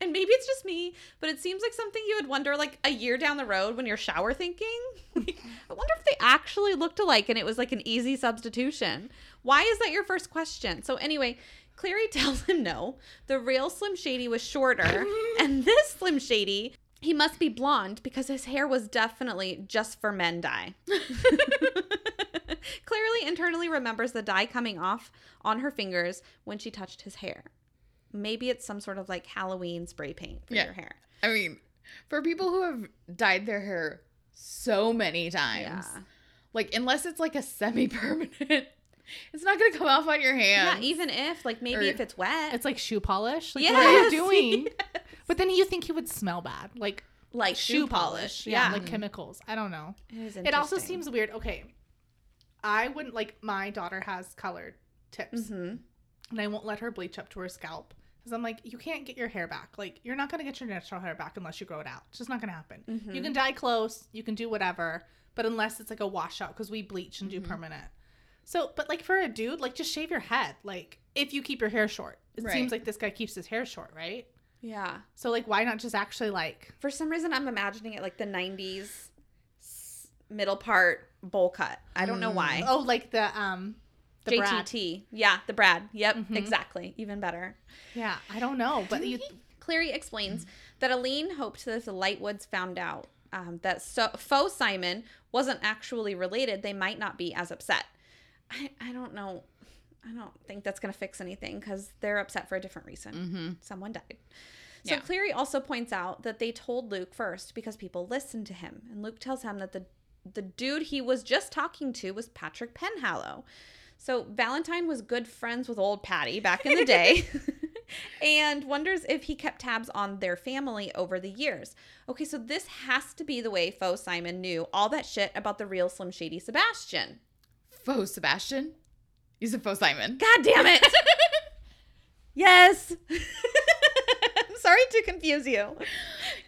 And maybe it's just me, but it seems like something you would wonder like a year down the road when you're shower thinking. *laughs* Like, I wonder if they actually looked alike and it was like an easy substitution. Why is that your first question? So anyway, Clary *laughs* tells him no. The real Slim Shady was shorter, and this Slim Shady, he must be blonde because his hair was definitely just for men dye. *laughs* Clary internally remembers the dye coming off on her fingers when she touched his hair. Maybe it's some sort of like Halloween spray paint for Yeah. your hair. I mean, for people who have dyed their hair so many times, Yeah. like unless it's like a semi-permanent, *laughs* it's not gonna come off on your hand. Yeah, hands. even if like maybe Or- if it's wet, It's like shoe polish. Like, what are you doing? *laughs* yes. But then you think he would smell bad, like like shoe polish. Yeah, like chemicals. I don't know. it, It also seems weird. Okay, I wouldn't like my daughter has colored tips, Mhm. and I won't let her bleach up to her scalp because I'm like, you can't get your hair back. Like, you're not gonna get your natural hair back unless you grow it out. It's just not gonna happen. Mhm. You can dye close, you can do whatever, but unless it's like a washout, because we bleach and do permanent. So, but like for a dude, like just shave your head. Like if you keep your hair short, it Right. seems like this guy keeps his hair short, right? Yeah. So like, why not just actually like? For some reason, I'm imagining it like the 90s middle part bowl cut. I don't know why. Oh, like the um, the Brad. JTT. Yeah, the Brad. Yep, Mhm. exactly. Even better. Yeah, I don't know, but you. Clary explains that Aline hoped that the Lightwoods found out um, that so- faux Simon wasn't actually related, they might not be as upset. I, I don't know. I don't think that's going to fix anything because they're upset for a different reason. Mm-hmm. Someone died. So Yeah. Clary also points out that they told Luke first because people listened to him. And Luke tells him that the the dude he was just talking to was Patrick Penhallow. So Valentine was good friends with old Patty back in the day. *laughs* *laughs* and wonders if he kept tabs on their family over the years. Okay, so this has to be the way Faux Simon knew all that shit about the real Slim Shady Sebastian. Faux Sebastian. Faux Simon. God damn it. *laughs* yes. *laughs* I'm sorry to confuse you.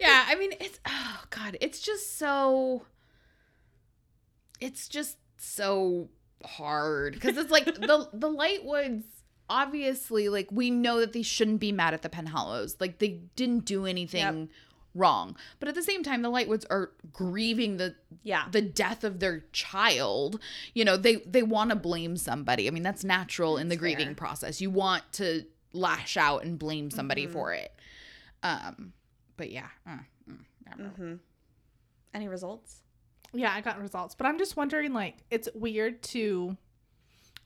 Yeah, I mean it's oh god, it's just so it's just so hard because it's like the *laughs* the Lightwoods obviously like we know that they shouldn't be mad at the Penhallows. Like they didn't do anything wrong. But at the same time the Lightwoods are grieving the Yeah. the death of their child. You know, they they want to blame somebody. I mean, that's natural in the That's grieving process. You want to lash out and blame somebody Mhm. for it. Um but yeah. uh, mm, I don't know. Mm-hmm. Any results? Yeah, I got results, but I'm just wondering, like, it's weird to.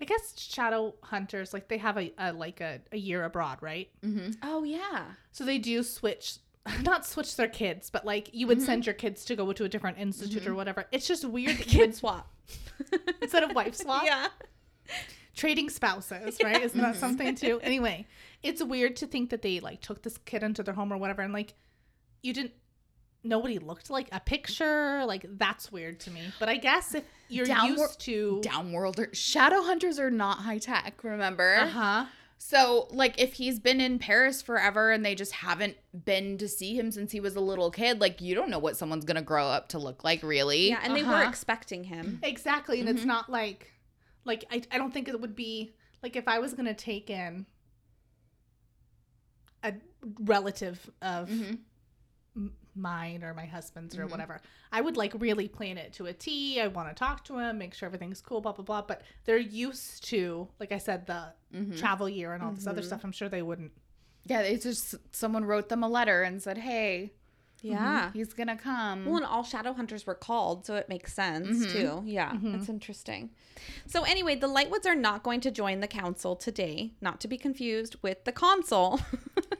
I guess shadow hunters like they have a, a like a, a year abroad, right? Mm-hmm. Oh yeah. So they do switch, *laughs* not switch their kids, but like you would Mhm. send your kids to go to a different institute or Mhm. whatever. It's just weird *laughs* that you Kid would swap. *laughs* instead of wife swap, Yeah. trading spouses, right? Isn't that Mhm. something too? Anyway, it's weird to think that they like took this kid into their home or whatever, and like you didn't know what he looked like. A picture, like that's weird to me. But I guess if you're Downward- used to, Downworlder shadow hunters are not high tech, remember? uh huh, So, like, if he's been in Paris forever and they just haven't been to see him since he was a little kid, like, you don't know what someone's gonna grow up to look like, really. Yeah, and they were Uh-huh. expecting him. exactly, and it's Mhm. not like, like I I don't think it would be like if I was gonna take in a relative of Mhm. M- mine or my husband's or Mhm. whatever. I would like really plan it to a T. I want to talk to him, make sure everything's cool, blah blah blah. But they're used to, like I said, the Mhm. travel year and all this other Mhm. stuff. I'm sure they wouldn't. Yeah, it's just someone wrote them a letter and said, hey, Yeah. he's gonna come. Well, and all shadow hunters were called, so it makes sense Mhm. too. Yeah, that's interesting. So anyway, the Lightwoods are not going to join the council today, not to be confused with the consul, *laughs*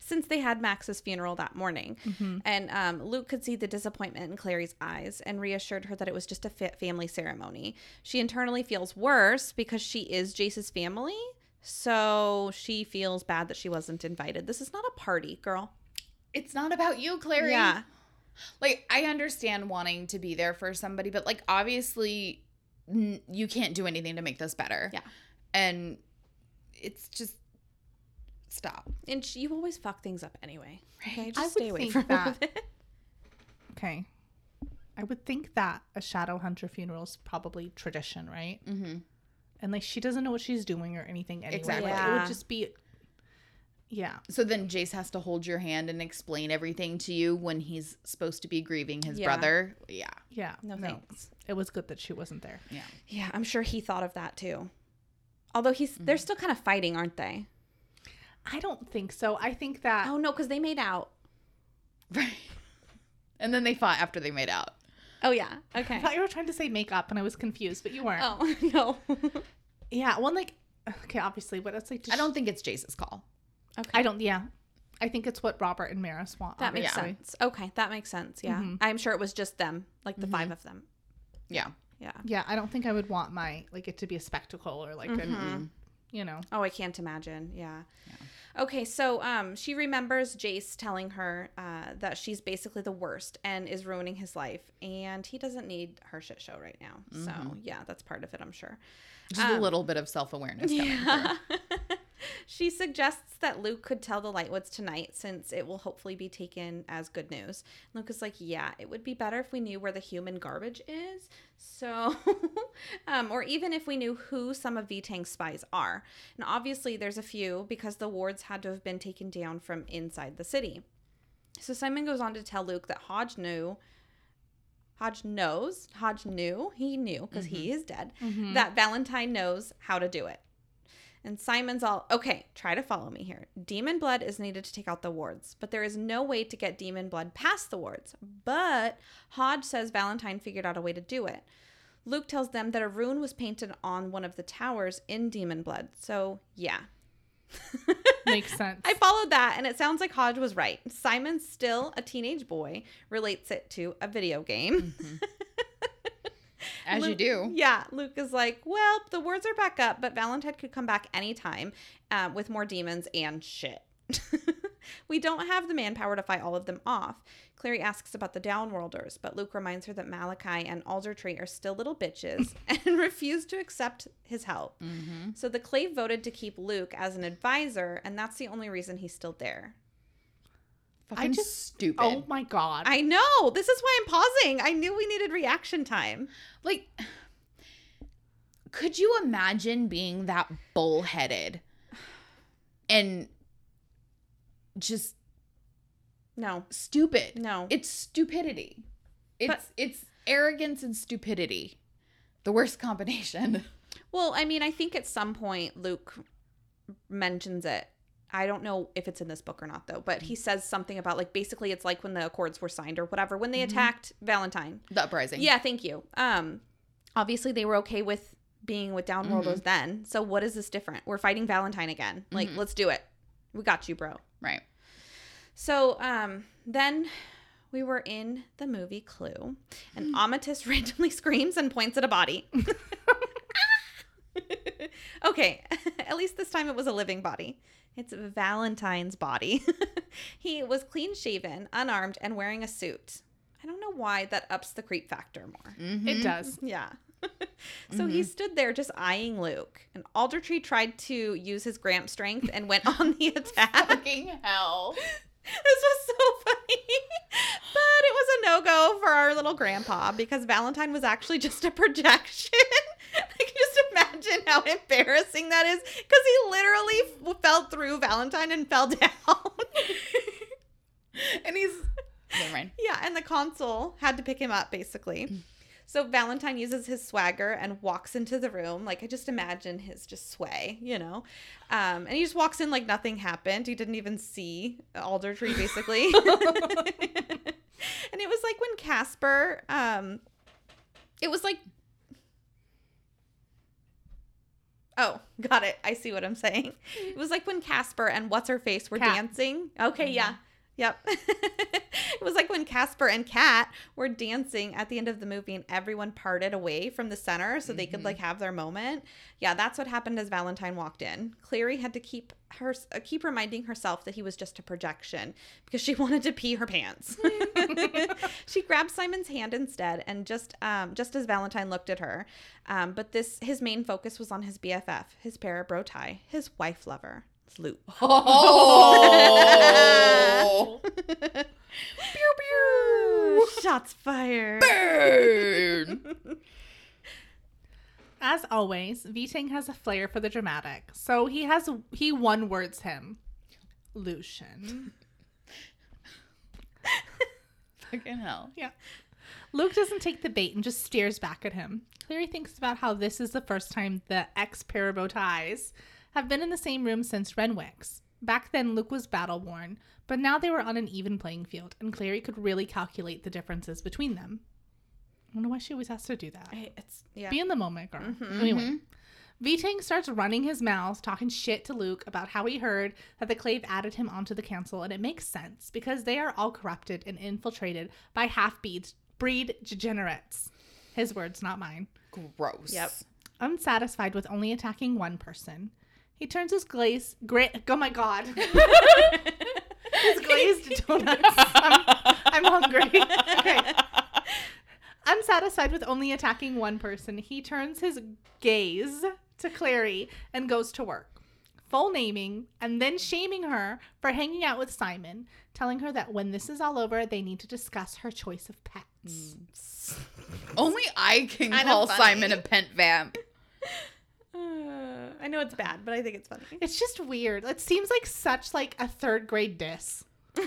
since they had Max's funeral that morning. Mm-hmm. And um, Luke could see the disappointment in Clary's eyes and reassured her that it was just a fa- family ceremony. She internally feels worse because she is Jace's family, so she feels bad that she wasn't invited. This is not a party, girl. it's not about you, Clary. Yeah. Like, I understand wanting to be there for somebody, but, like, obviously, n- you can't do anything to make this better. Yeah. And it's just stop. And she, you always fuck things up anyway. Okay, Right. just I would stay away think from that- it. *laughs* Okay. I would think that a shadow hunter funeral is probably tradition, right? Mm-hmm. And like she doesn't know what she's doing or anything anyway. Exactly. Like, it would just be Yeah. So then Jace has to hold your hand and explain everything to you when he's supposed to be grieving his Yeah. brother. Yeah. Yeah. No, thanks. It was good that she wasn't there. Yeah. Yeah, I'm sure he thought of that too. Although he's, Mm-hmm. they're still kind of fighting, aren't they? I don't think so. I think that Oh no, because they made out. Right. *laughs* And then they fought after they made out. Oh yeah. Okay. I thought you were trying to say makeup and I was confused, but you weren't. Oh *laughs* no. *laughs* Yeah, well like okay, obviously, but it's like I don't think it's Jace's call. okay. I don't yeah. I think it's what Robert and Maryse want. That makes sense. Okay, that makes sense. Yeah, Mhm. I'm sure it was just them, like the Mhm. five of them. Yeah. Yeah. Yeah, I don't think I would want my like it to be a spectacle or like Mhm. a you know. Oh, I can't imagine. Yeah. Okay, so um, she remembers Jace telling her uh, that she's basically the worst and is ruining his life, and he doesn't need her shit show right now. So Mhm. yeah, that's part of it, I'm sure. Just a Um, little bit of self awareness. *laughs* Yeah. She suggests that Luke could tell the Lightwoods tonight since it will hopefully be taken as good news. Luke is like, Yeah, it would be better if we knew where the human garbage is. So *laughs* um, or even if we knew who some of V-Tang's spies are. And obviously, there's a few because the wards had to have been taken down from inside the city. So Simon goes on to tell Luke that Hodge knew. Hodge knows. Hodge knew. He knew because he is dead. Mhm. That Valentine knows how to do it. And Simon's all, okay, try to follow me here. Demon blood is needed to take out the wards, but there is no way to get demon blood past the wards. But Hodge says Valentine figured out a way to do it. Luke tells them that a rune was painted on one of the towers in demon blood. So, yeah. *laughs* Makes sense. I followed that, and it sounds like Hodge was right. Simon, still a teenage boy, relates it to a video game. Mm-hmm. *laughs* As you do. Yeah, Luke is like, well, the words are back up, but Valentine could come back anytime uh, with more demons and shit. *laughs* we don't have the manpower to fight all of them off. Clary asks about the Downworlders, but Luke reminds her that Malachi and Aldertree are still little bitches *laughs* and refuse to accept his help. Mm-hmm. So the Clave voted to keep Luke as an advisor, and that's the only reason he's still there. Fucking just- stupid. oh my god. I know. This is why I'm pausing. I knew we needed reaction time. Like, could you imagine being that bullheaded and just No, stupid? no. It's stupidity. It's But- it's arrogance and stupidity. The worst combination. *laughs* Well, I mean, I think at some point Luke mentions it. I don't know if it's in this book or not, though, but he says something about like basically it's like when the Accords were signed or whatever when they Mhm. attacked Valentine. The uprising. Yeah, thank you. Um, obviously they were okay with being with Downworlders then. So what is this different? We're fighting Valentine again. Like, Mhm. let's do it. We got you, bro. Right. So um, then we were in the movie Clue, and Amatis *laughs* randomly screams and points at a body. *laughs* *laughs* okay, at least this time it was a living body. It's Valentine's body. *laughs* he was clean shaven, unarmed, and wearing a suit. I don't know why that ups the creep factor more. Mhm. it does. Yeah. *laughs* so he stood there just eyeing Luke, and Aldertree tried to use his Gramp strength and went on the *laughs* attack. Fucking hell. This was so funny. But it was a no go for our little grandpa because Valentine was actually just a projection. I can just *laughs* imagine how embarrassing that is because he literally fell through Valentine and fell *laughs* down. And he's never mind. *laughs* yeah, and the consul had to pick him up basically. So Valentine uses his swagger and walks into the room. Like I just imagine his just sway, you know. Um, and he just walks in like nothing happened. He didn't even see Aldertree, basically. and it was like when Casper, um, it was like. Oh, got it. I see what I'm saying. It was like when Casper and what's her face were Kat. dancing. Okay, yeah. Yep. *laughs* it was like when Casper and Kat were dancing at the end of the movie and everyone parted away from the center so they could Mhm. like have their moment. Yeah, that's what happened as Valentine walked in. Clary had to keep her uh, keep reminding herself that he was just a projection because she *laughs* wanted to pee her pants. *laughs* she grabbed Simon's hand instead and just um just as Valentine looked at her. Um but this his main focus was on his BFF, his para bro tie, his wife lover. Luke. Oh. *laughs* *laughs* pew pew. Shots fired. Burn. *laughs* As always, Vitang has a flair for the dramatic, so he has he one words him, Lucian. Fucking hell. Yeah. Luke doesn't take the bait and just stares back at him. Clary thinks about how this is the first time the ex pair Parabo ties have been in the same room since Renwick's. Back then, Luke was battle worn, but now they were on an even playing field, and Clary could really calculate the differences between them. I wonder why she always has to do that. I- It's yeah. Be in the moment, girl. Mhm. Anyway, Vitang starts running his mouth, talking shit to Luke about how he heard that the Clave added him onto the council, and it makes sense because they are all corrupted and infiltrated by half breeds, breed degenerates. His words, not mine. Gross. Yep. Unsatisfied with only attacking one person, he turns his glaze. Gra- oh my god. *laughs* his glazed donuts. I'm, I'm hungry. *laughs* Okay. Unsatisfied with only attacking one person, he turns his gaze to Clary and goes to work. full naming, and then shaming her for hanging out with Simon, telling her that when this is all over, they need to discuss her choice of pets. Mm. Only I can Kinda call funny. Simon a pent vamp. *laughs* I know it's bad, but I think it's funny. It's just weird. It seems like such like a third grade diss. *laughs*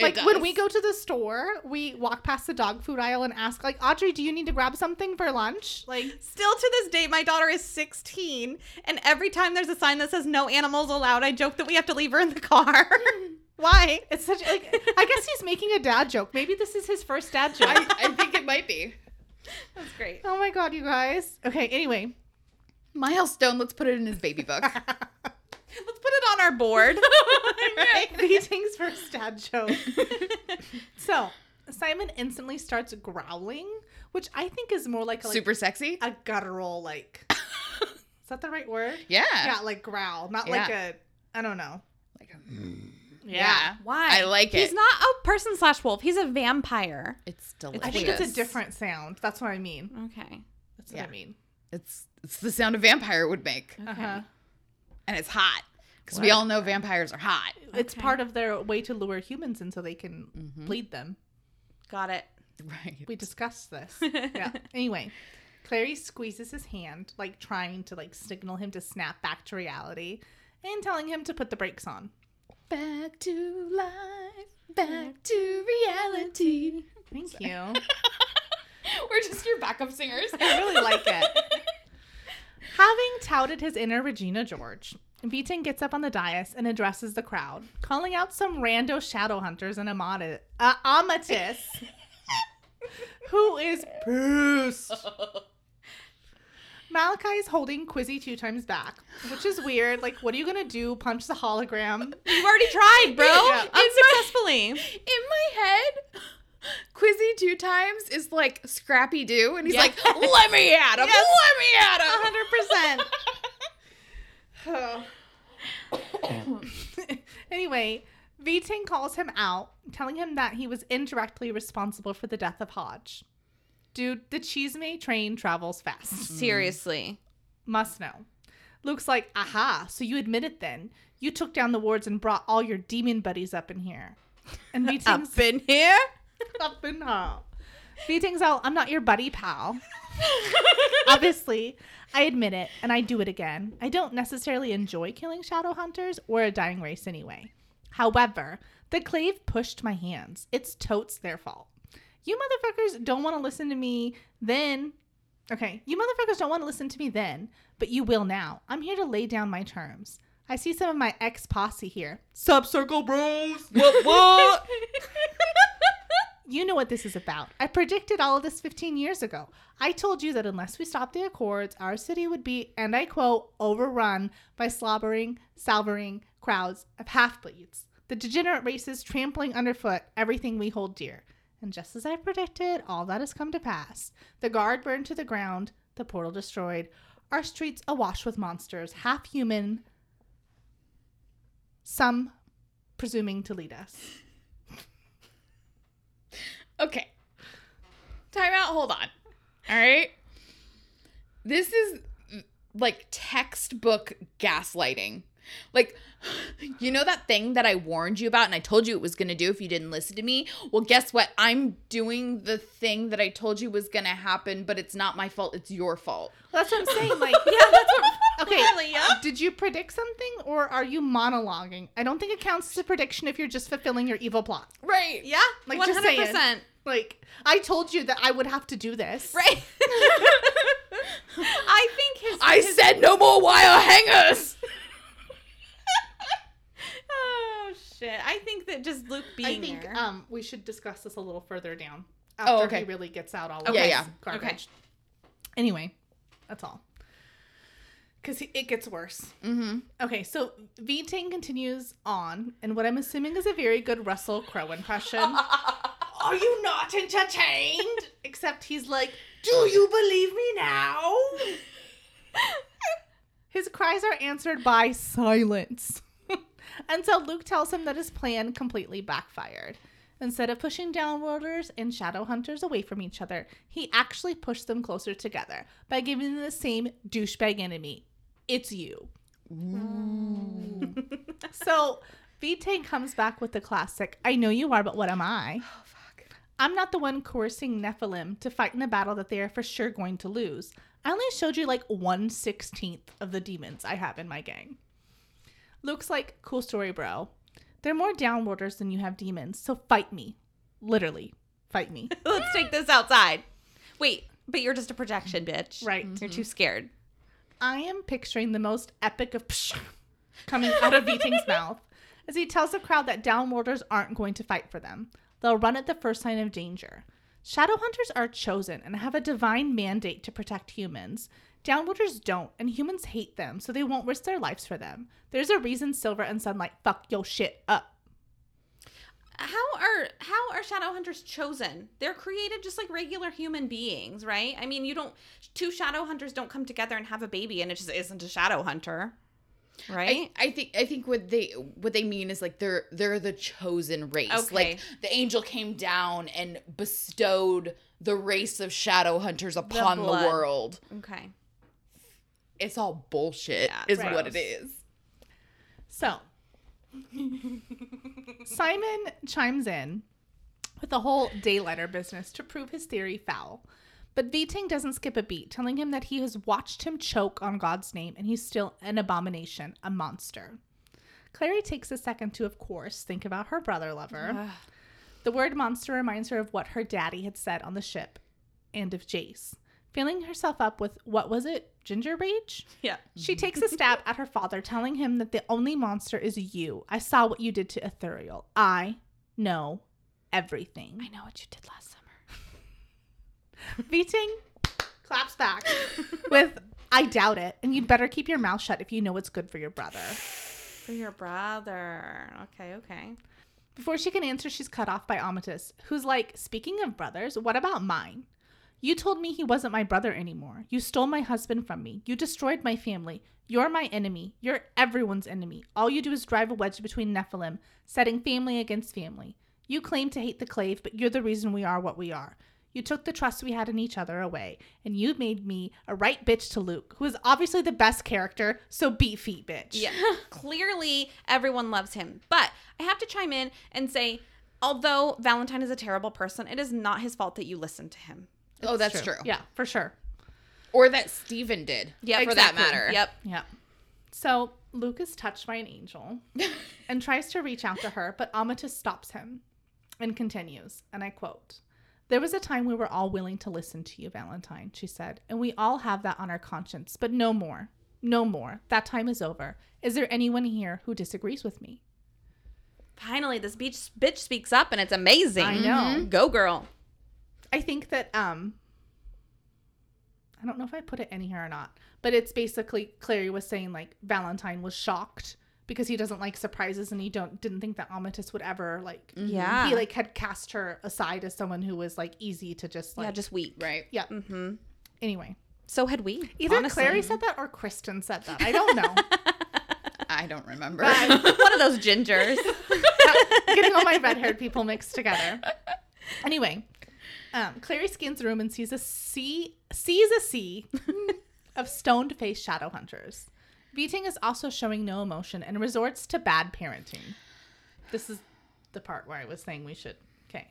Like when we go to the store, we walk past the dog food aisle and ask, like, Audrey, do you need to grab something for lunch? Like, Still to this day, my daughter is 16, and every time there's a sign that says no animals allowed, I joke that we have to leave her in the car. *laughs* Why? it's such like *laughs* I guess he's making a dad joke. Maybe this is his first dad joke. I, I think it might be. That's great. oh my god, you guys. Okay, anyway. Milestone, let's put it in his baby book. *laughs* Let's put it on our board. *laughs* *laughs* Greetings first dad joke. so Simon instantly starts growling, which I think is more like a, like Super sexy? a guttural like. is that the right word? Yeah. Yeah, like growl, not like a. I don't know. Like a- hmm. Yeah. Why? I like He's it. He's not a person slash wolf. He's a vampire. It's delicious. I think it's a different sound. That's what I mean. Okay. That's what Yeah. I mean. It's it's the sound a vampire would make, Uh huh. and it's hot because we all know vampires are hot. It's Okay. part of their way to lure humans in so they can Mhm. bleed them. Got it. Right. We discussed this. *laughs* yeah. Anyway, Clary squeezes his hand, like trying to like signal him to snap back to reality, and telling him to put the brakes on. Back to life. Back to reality. Thank you. *laughs* We're just your backup singers. I really like it. *laughs* Having touted his inner Regina George, Viting gets up on the dais and addresses the crowd, calling out some rando shadow hunters and Amati- uh, Amatis, *laughs* who is pissed. *laughs* Malachi is holding Quizzy two times back, which is weird. Like, what are you gonna do? Punch the hologram? You've already tried, bro. *laughs* Yeah. Unsuccessfully. In my head, Quizzy two times is like Scrappy Doo, and he's Yeah. like, "Let me at him! Yes. Let me at him!" 100%. *sighs* anyway, Viting calls him out, telling him that he was indirectly responsible for the death of Hodge. Dude, the Cheesemate train travels fast. Mm. Seriously. Must know. Luke's like, aha, so you admit it then. You took down the wards and brought all your demon buddies up in here. And *laughs* Viting's Up in here? Up in her. Viting's all, I'm not your buddy pal. *laughs* Obviously, I admit it, and I do it again. I don't necessarily enjoy killing shadow hunters or a dying race anyway. However, the clave pushed my hands. It's totes their fault. You motherfuckers don't want to listen to me then. Okay, you motherfuckers don't want to listen to me then, but you will now. I'm here to lay down my terms. I see some of my ex posse here. Sub circle bros. What? What? *laughs* You know what this is about. I predicted all of this 15 years ago. I told you that unless we stopped the Accords, our city would be, and I quote, overrun by slobbering, salvering crowds of half bleeds. The degenerate races trampling underfoot everything we hold dear. And just as I predicted, all that has come to pass. The guard burned to the ground, the portal destroyed, our streets awash with monsters, half human, some presuming to lead us. Okay. Time out. Hold on. All right. This is like textbook gaslighting. Like, *sighs* you know that thing that I warned you about and I told you it was going to do if you didn't listen to me? Well, guess what? I'm doing the thing that I told you was going to happen, but it's not my fault. It's your fault. That's what I'm saying. *laughs* Like, Yeah, that's what. *laughs* Okay. Really, yeah. Uh, did you predict something or are you monologuing? I don't think it counts as a prediction if you're just fulfilling your evil plot. Right. Yeah, Like, one just hundred saying. Like, I told you that I would have to do this. Right. *laughs* I think his. I his- said no more wire hangers. Oh! I think that just Luke being I think there. um we should discuss this a little further down Oh, after okay. he really gets out all of Okay. Yeah, yeah. garbage. Okay. Anyway, that's all. Because it gets worse. Mm-hmm. Okay, so V Tang continues on, and what I'm assuming is a very good Russell Crowe impression. *laughs* Are you not entertained? *laughs* Except he's like, Do you believe me now? *laughs* His cries are answered by silence. And so Luke tells him that his plan completely backfired. Instead of pushing downworlders and shadow hunters away from each other, he actually pushed them closer together by giving them the same douchebag enemy. It's you. *laughs* So V-Tank comes back with the classic, I know you are, but what am I? Oh fuck. I'm not the one coercing Nephilim to fight in a battle that they are for sure going to lose. I only showed you like one sixteenth of the demons I have in my gang. Luke's like, cool story, bro. They're more downworlders than you have demons, so fight me. Literally, fight me. *laughs* Let's take this outside. Wait, but you're just a projection, bitch. Right. You're too mm-hmm. scared. I am picturing the most epic of psh *laughs* coming out of Eating's mouth as he tells the crowd that downworlders aren't going to fight for them. They'll run at the first sign of danger. Shadowhunters are chosen and have a divine mandate to protect humans. Downworlders don't, and humans hate them, so they won't risk their lives for them. There's a reason Silver and Sunlight fuck yo shit up. How are how are shadow hunters chosen? They're created just like regular human beings, right? I mean, you don't two shadow hunters don't come together and have a baby and it just isn't a shadow hunter. Right? I, I think I think what they what they mean is like they're they're the chosen race. Okay. Like the angel came down and bestowed the race of shadow hunters upon the, blood. world. okay. It's all bullshit, Yeah, is what it is. So, *laughs* Simon chimes in with the whole daylighter business to prove his theory foul. But Viting doesn't skip a beat, telling him that he has watched him choke on God's name and he's still an abomination, a monster. Clary takes a second to, of course, think about her brother lover. The word monster reminds her of what her daddy had said on the ship and of Jace. Filling herself up with, what was it, ginger rage? Yeah. She takes a stab at her father, telling him that the only monster is you. I saw what you did to Ithuriel. I know everything. I know what you did last summer. *laughs* Beating claps back *laughs* with, I doubt it, and you'd better keep your mouth shut if you know what's good for your brother. For your brother. Okay, okay. Before she can answer, she's cut off by Amatis, who's like, Speaking of brothers, what about mine? You told me he wasn't my brother anymore. You stole my husband from me. You destroyed my family. You're my enemy. You're everyone's enemy. All you do is drive a wedge between Nephilim, setting family against family. You claim to hate the clave, but you're the reason we are what we are. You took the trust we had in each other away, and you made me a right bitch to Luke, who is obviously the best character, so beat feet, bitch. Yeah. *laughs* Clearly, everyone loves him. But I have to chime in and say, although Valentine is a terrible person, it is not his fault that you listened to him. Oh, that's true. Yeah, for sure. Or that Stephen did. Yeah, for that matter. Yep. Yeah. So Luke is touched by an angel *laughs* and tries to reach out to her, but Amatis stops him and continues, and I quote There was a time we were all willing to listen to you, Valentine, she said, and we all have that on our conscience, but no more. No more. That time is over. Is there anyone here who disagrees with me? Finally, this beach bitch speaks up and it's amazing. I know. Go, girl. I think that um I don't know if I put it in here or not, but it's basically Clary was saying like Valentine was shocked because he doesn't like surprises and he don't didn't think that Amatis would ever like Yeah. he like had cast her aside as someone who was like easy to just like yeah, just weak. Right. yeah. Mm-hmm. Anyway, So had we. either honestly. Clary said that or Kristen said that. I don't know. *laughs* I don't remember. *laughs* One of those gingers. *laughs* getting all my red haired people mixed together. Anyway, um, Clary scans the room and sees a sea sees a sea *laughs* of stoned faced shadow hunters. Beating is also showing no emotion and resorts to bad parenting. This is the part where I was saying we should. Okay.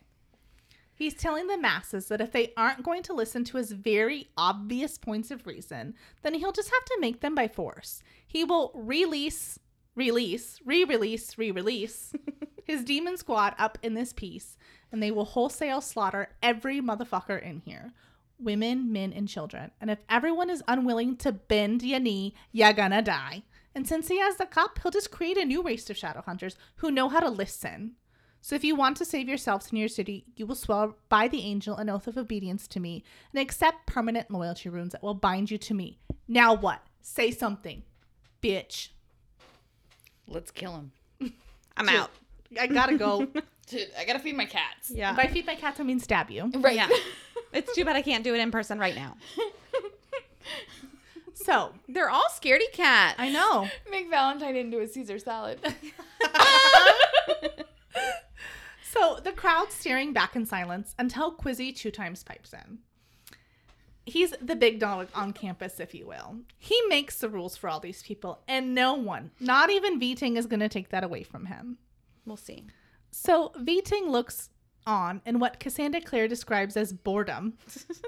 He's telling the masses that if they aren't going to listen to his very obvious points of reason, then he'll just have to make them by force. He will release, release, re release, re release *laughs* his demon squad up in this piece, and they will wholesale slaughter every motherfucker in here women, men, and children. And if everyone is unwilling to bend your knee, you're gonna die. And since he has the cup, he'll just create a new race of shadow hunters who know how to listen. So if you want to save yourselves in your city, you will swear by the angel an oath of obedience to me and accept permanent loyalty runes that will bind you to me. Now what? Say something, bitch. Let's kill him. I'm out. I gotta go. *laughs* Dude, I gotta feed my cats. Yeah. if I feed my cats, I mean stab you. Right. Yeah. *laughs* it's too bad I can't do it in person right now. *laughs* So They're all scaredy cats. I know. Make Valentine into a Caesar salad. *laughs* So the crowd staring back in silence until Quizzy two times pipes in. he's the big dog on campus, if you will. He makes the rules for all these people, and no one, not even Viting, is going to take that away from him. We'll see. So Viting looks on in what Cassandra Clare describes as boredom.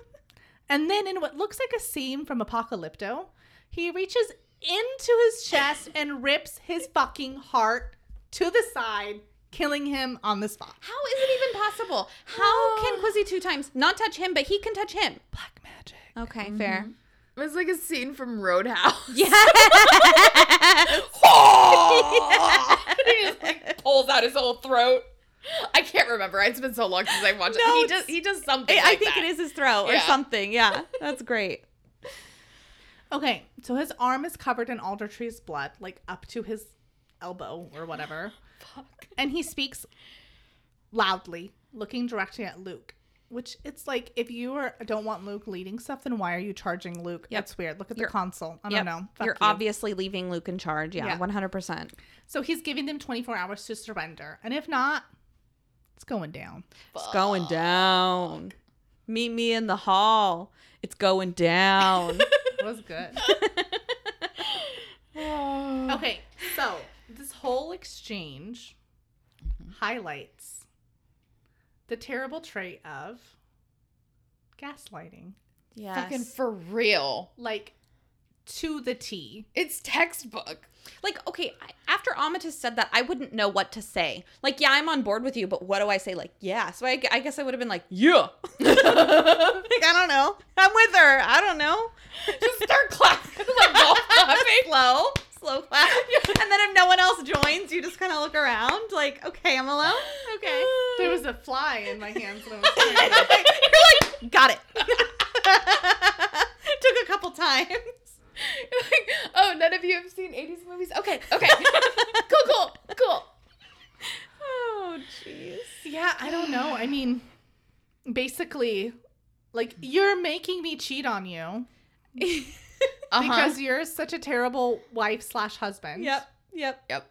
*laughs* and then in what looks like a scene from Apocalypto, he reaches into his chest and rips his fucking heart to the side, killing him on the spot. How is it even possible? How *sighs* can Quizzy two times not touch him, but he can touch him? Black magic. Okay, mm-hmm. fair. It was like a scene from Roadhouse. Yes. *laughs* *laughs* he just like pulls out his whole throat. I can't remember. It's been so long since I watched No, it. He does. He does something. I I think that. it is his throat or something. Yeah, *laughs* that's great. Okay, so his arm is covered in Aldertree's blood, like up to his elbow or whatever. Fuck. And he speaks loudly, looking directly at Luke. Which it's like if you are, don't want Luke leading stuff, then why are you charging Luke? Yep. That's weird. Look at You're- the console. I Yep. don't know. Fuck You're you. obviously leaving Luke in charge. Yeah, one hundred percent. So he's giving them 24 hours to surrender, and if not, it's going down. It's going down. Meet me in the hall. It's going down. *laughs* It was good. *laughs* okay, so this whole exchange highlights the terrible trait of gaslighting, Yeah. fucking for real. like to the T. It's textbook. like okay I, after Amatis said that i wouldn't know what to say like yeah i'm on board with you but what do i say like yeah so i, I guess i would have been like yeah *laughs* like i don't know i'm with her i don't know *laughs* Just start clapping *laughs* like golf clapping. slow slow clap *laughs* and then if no one else joins you just kind of look around like okay i'm alone okay *sighs* There was a fly in my hands when I was *laughs* you're like got it *laughs* took a couple times like, oh, none of you have seen 80s movies? Okay, okay. cool, cool, cool. oh jeez Yeah, I don't know. I mean, basically, like you're making me cheat on you Uh-huh. because you're such a terrible wife slash husband. Yep. Yep. Yep.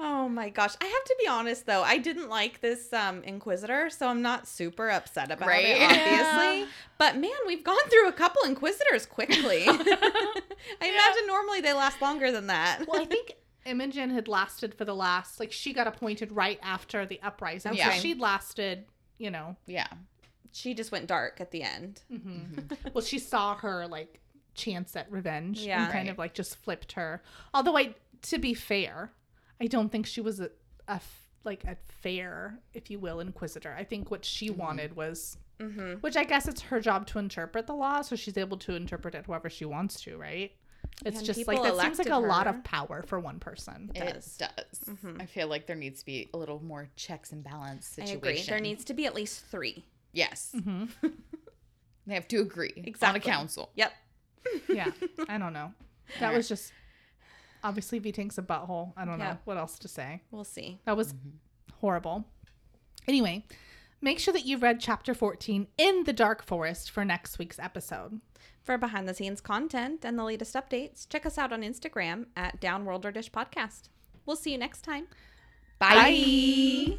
Oh my gosh. I have to be honest though. I didn't like this um Inquisitor, so I'm not super upset about Right? it, obviously. Yeah. But man, we've gone through a couple Inquisitors quickly. *laughs* *laughs* I imagine normally they last longer than that. Well, I think Imogen had lasted for the last, like she got appointed right after the uprising. Okay. So she'd lasted, you know. yeah. she just went dark at the end. mhm. well, she saw her like chance at revenge Yeah. and kind Right. of like just flipped her. Although I, to be fair, I don't think she was a like a fair, if you will, inquisitor. I think what she wanted was, Mm-hmm. which I guess it's her job to interpret the law, so she's able to interpret it however she wants to, right? It's And just like that seems like elected a lot of power for one person. It It does. does. Mhm. I feel like there needs to be a little more checks and balance I situation. agree. There needs to be at least three. Yes. hmm *laughs* They have to agree Exactly. on a council. Yep. Yeah, I don't know. That was just obviously V Tank's a butthole. I don't Yeah. know what else to say. We'll see. That was mm-hmm. horrible. Anyway, make sure that you've read chapter 14 in the Dark Forest for next week's episode. For behind the scenes content and the latest updates, check us out on Instagram at Downworlder Dish Podcast. We'll see you next time. Bye.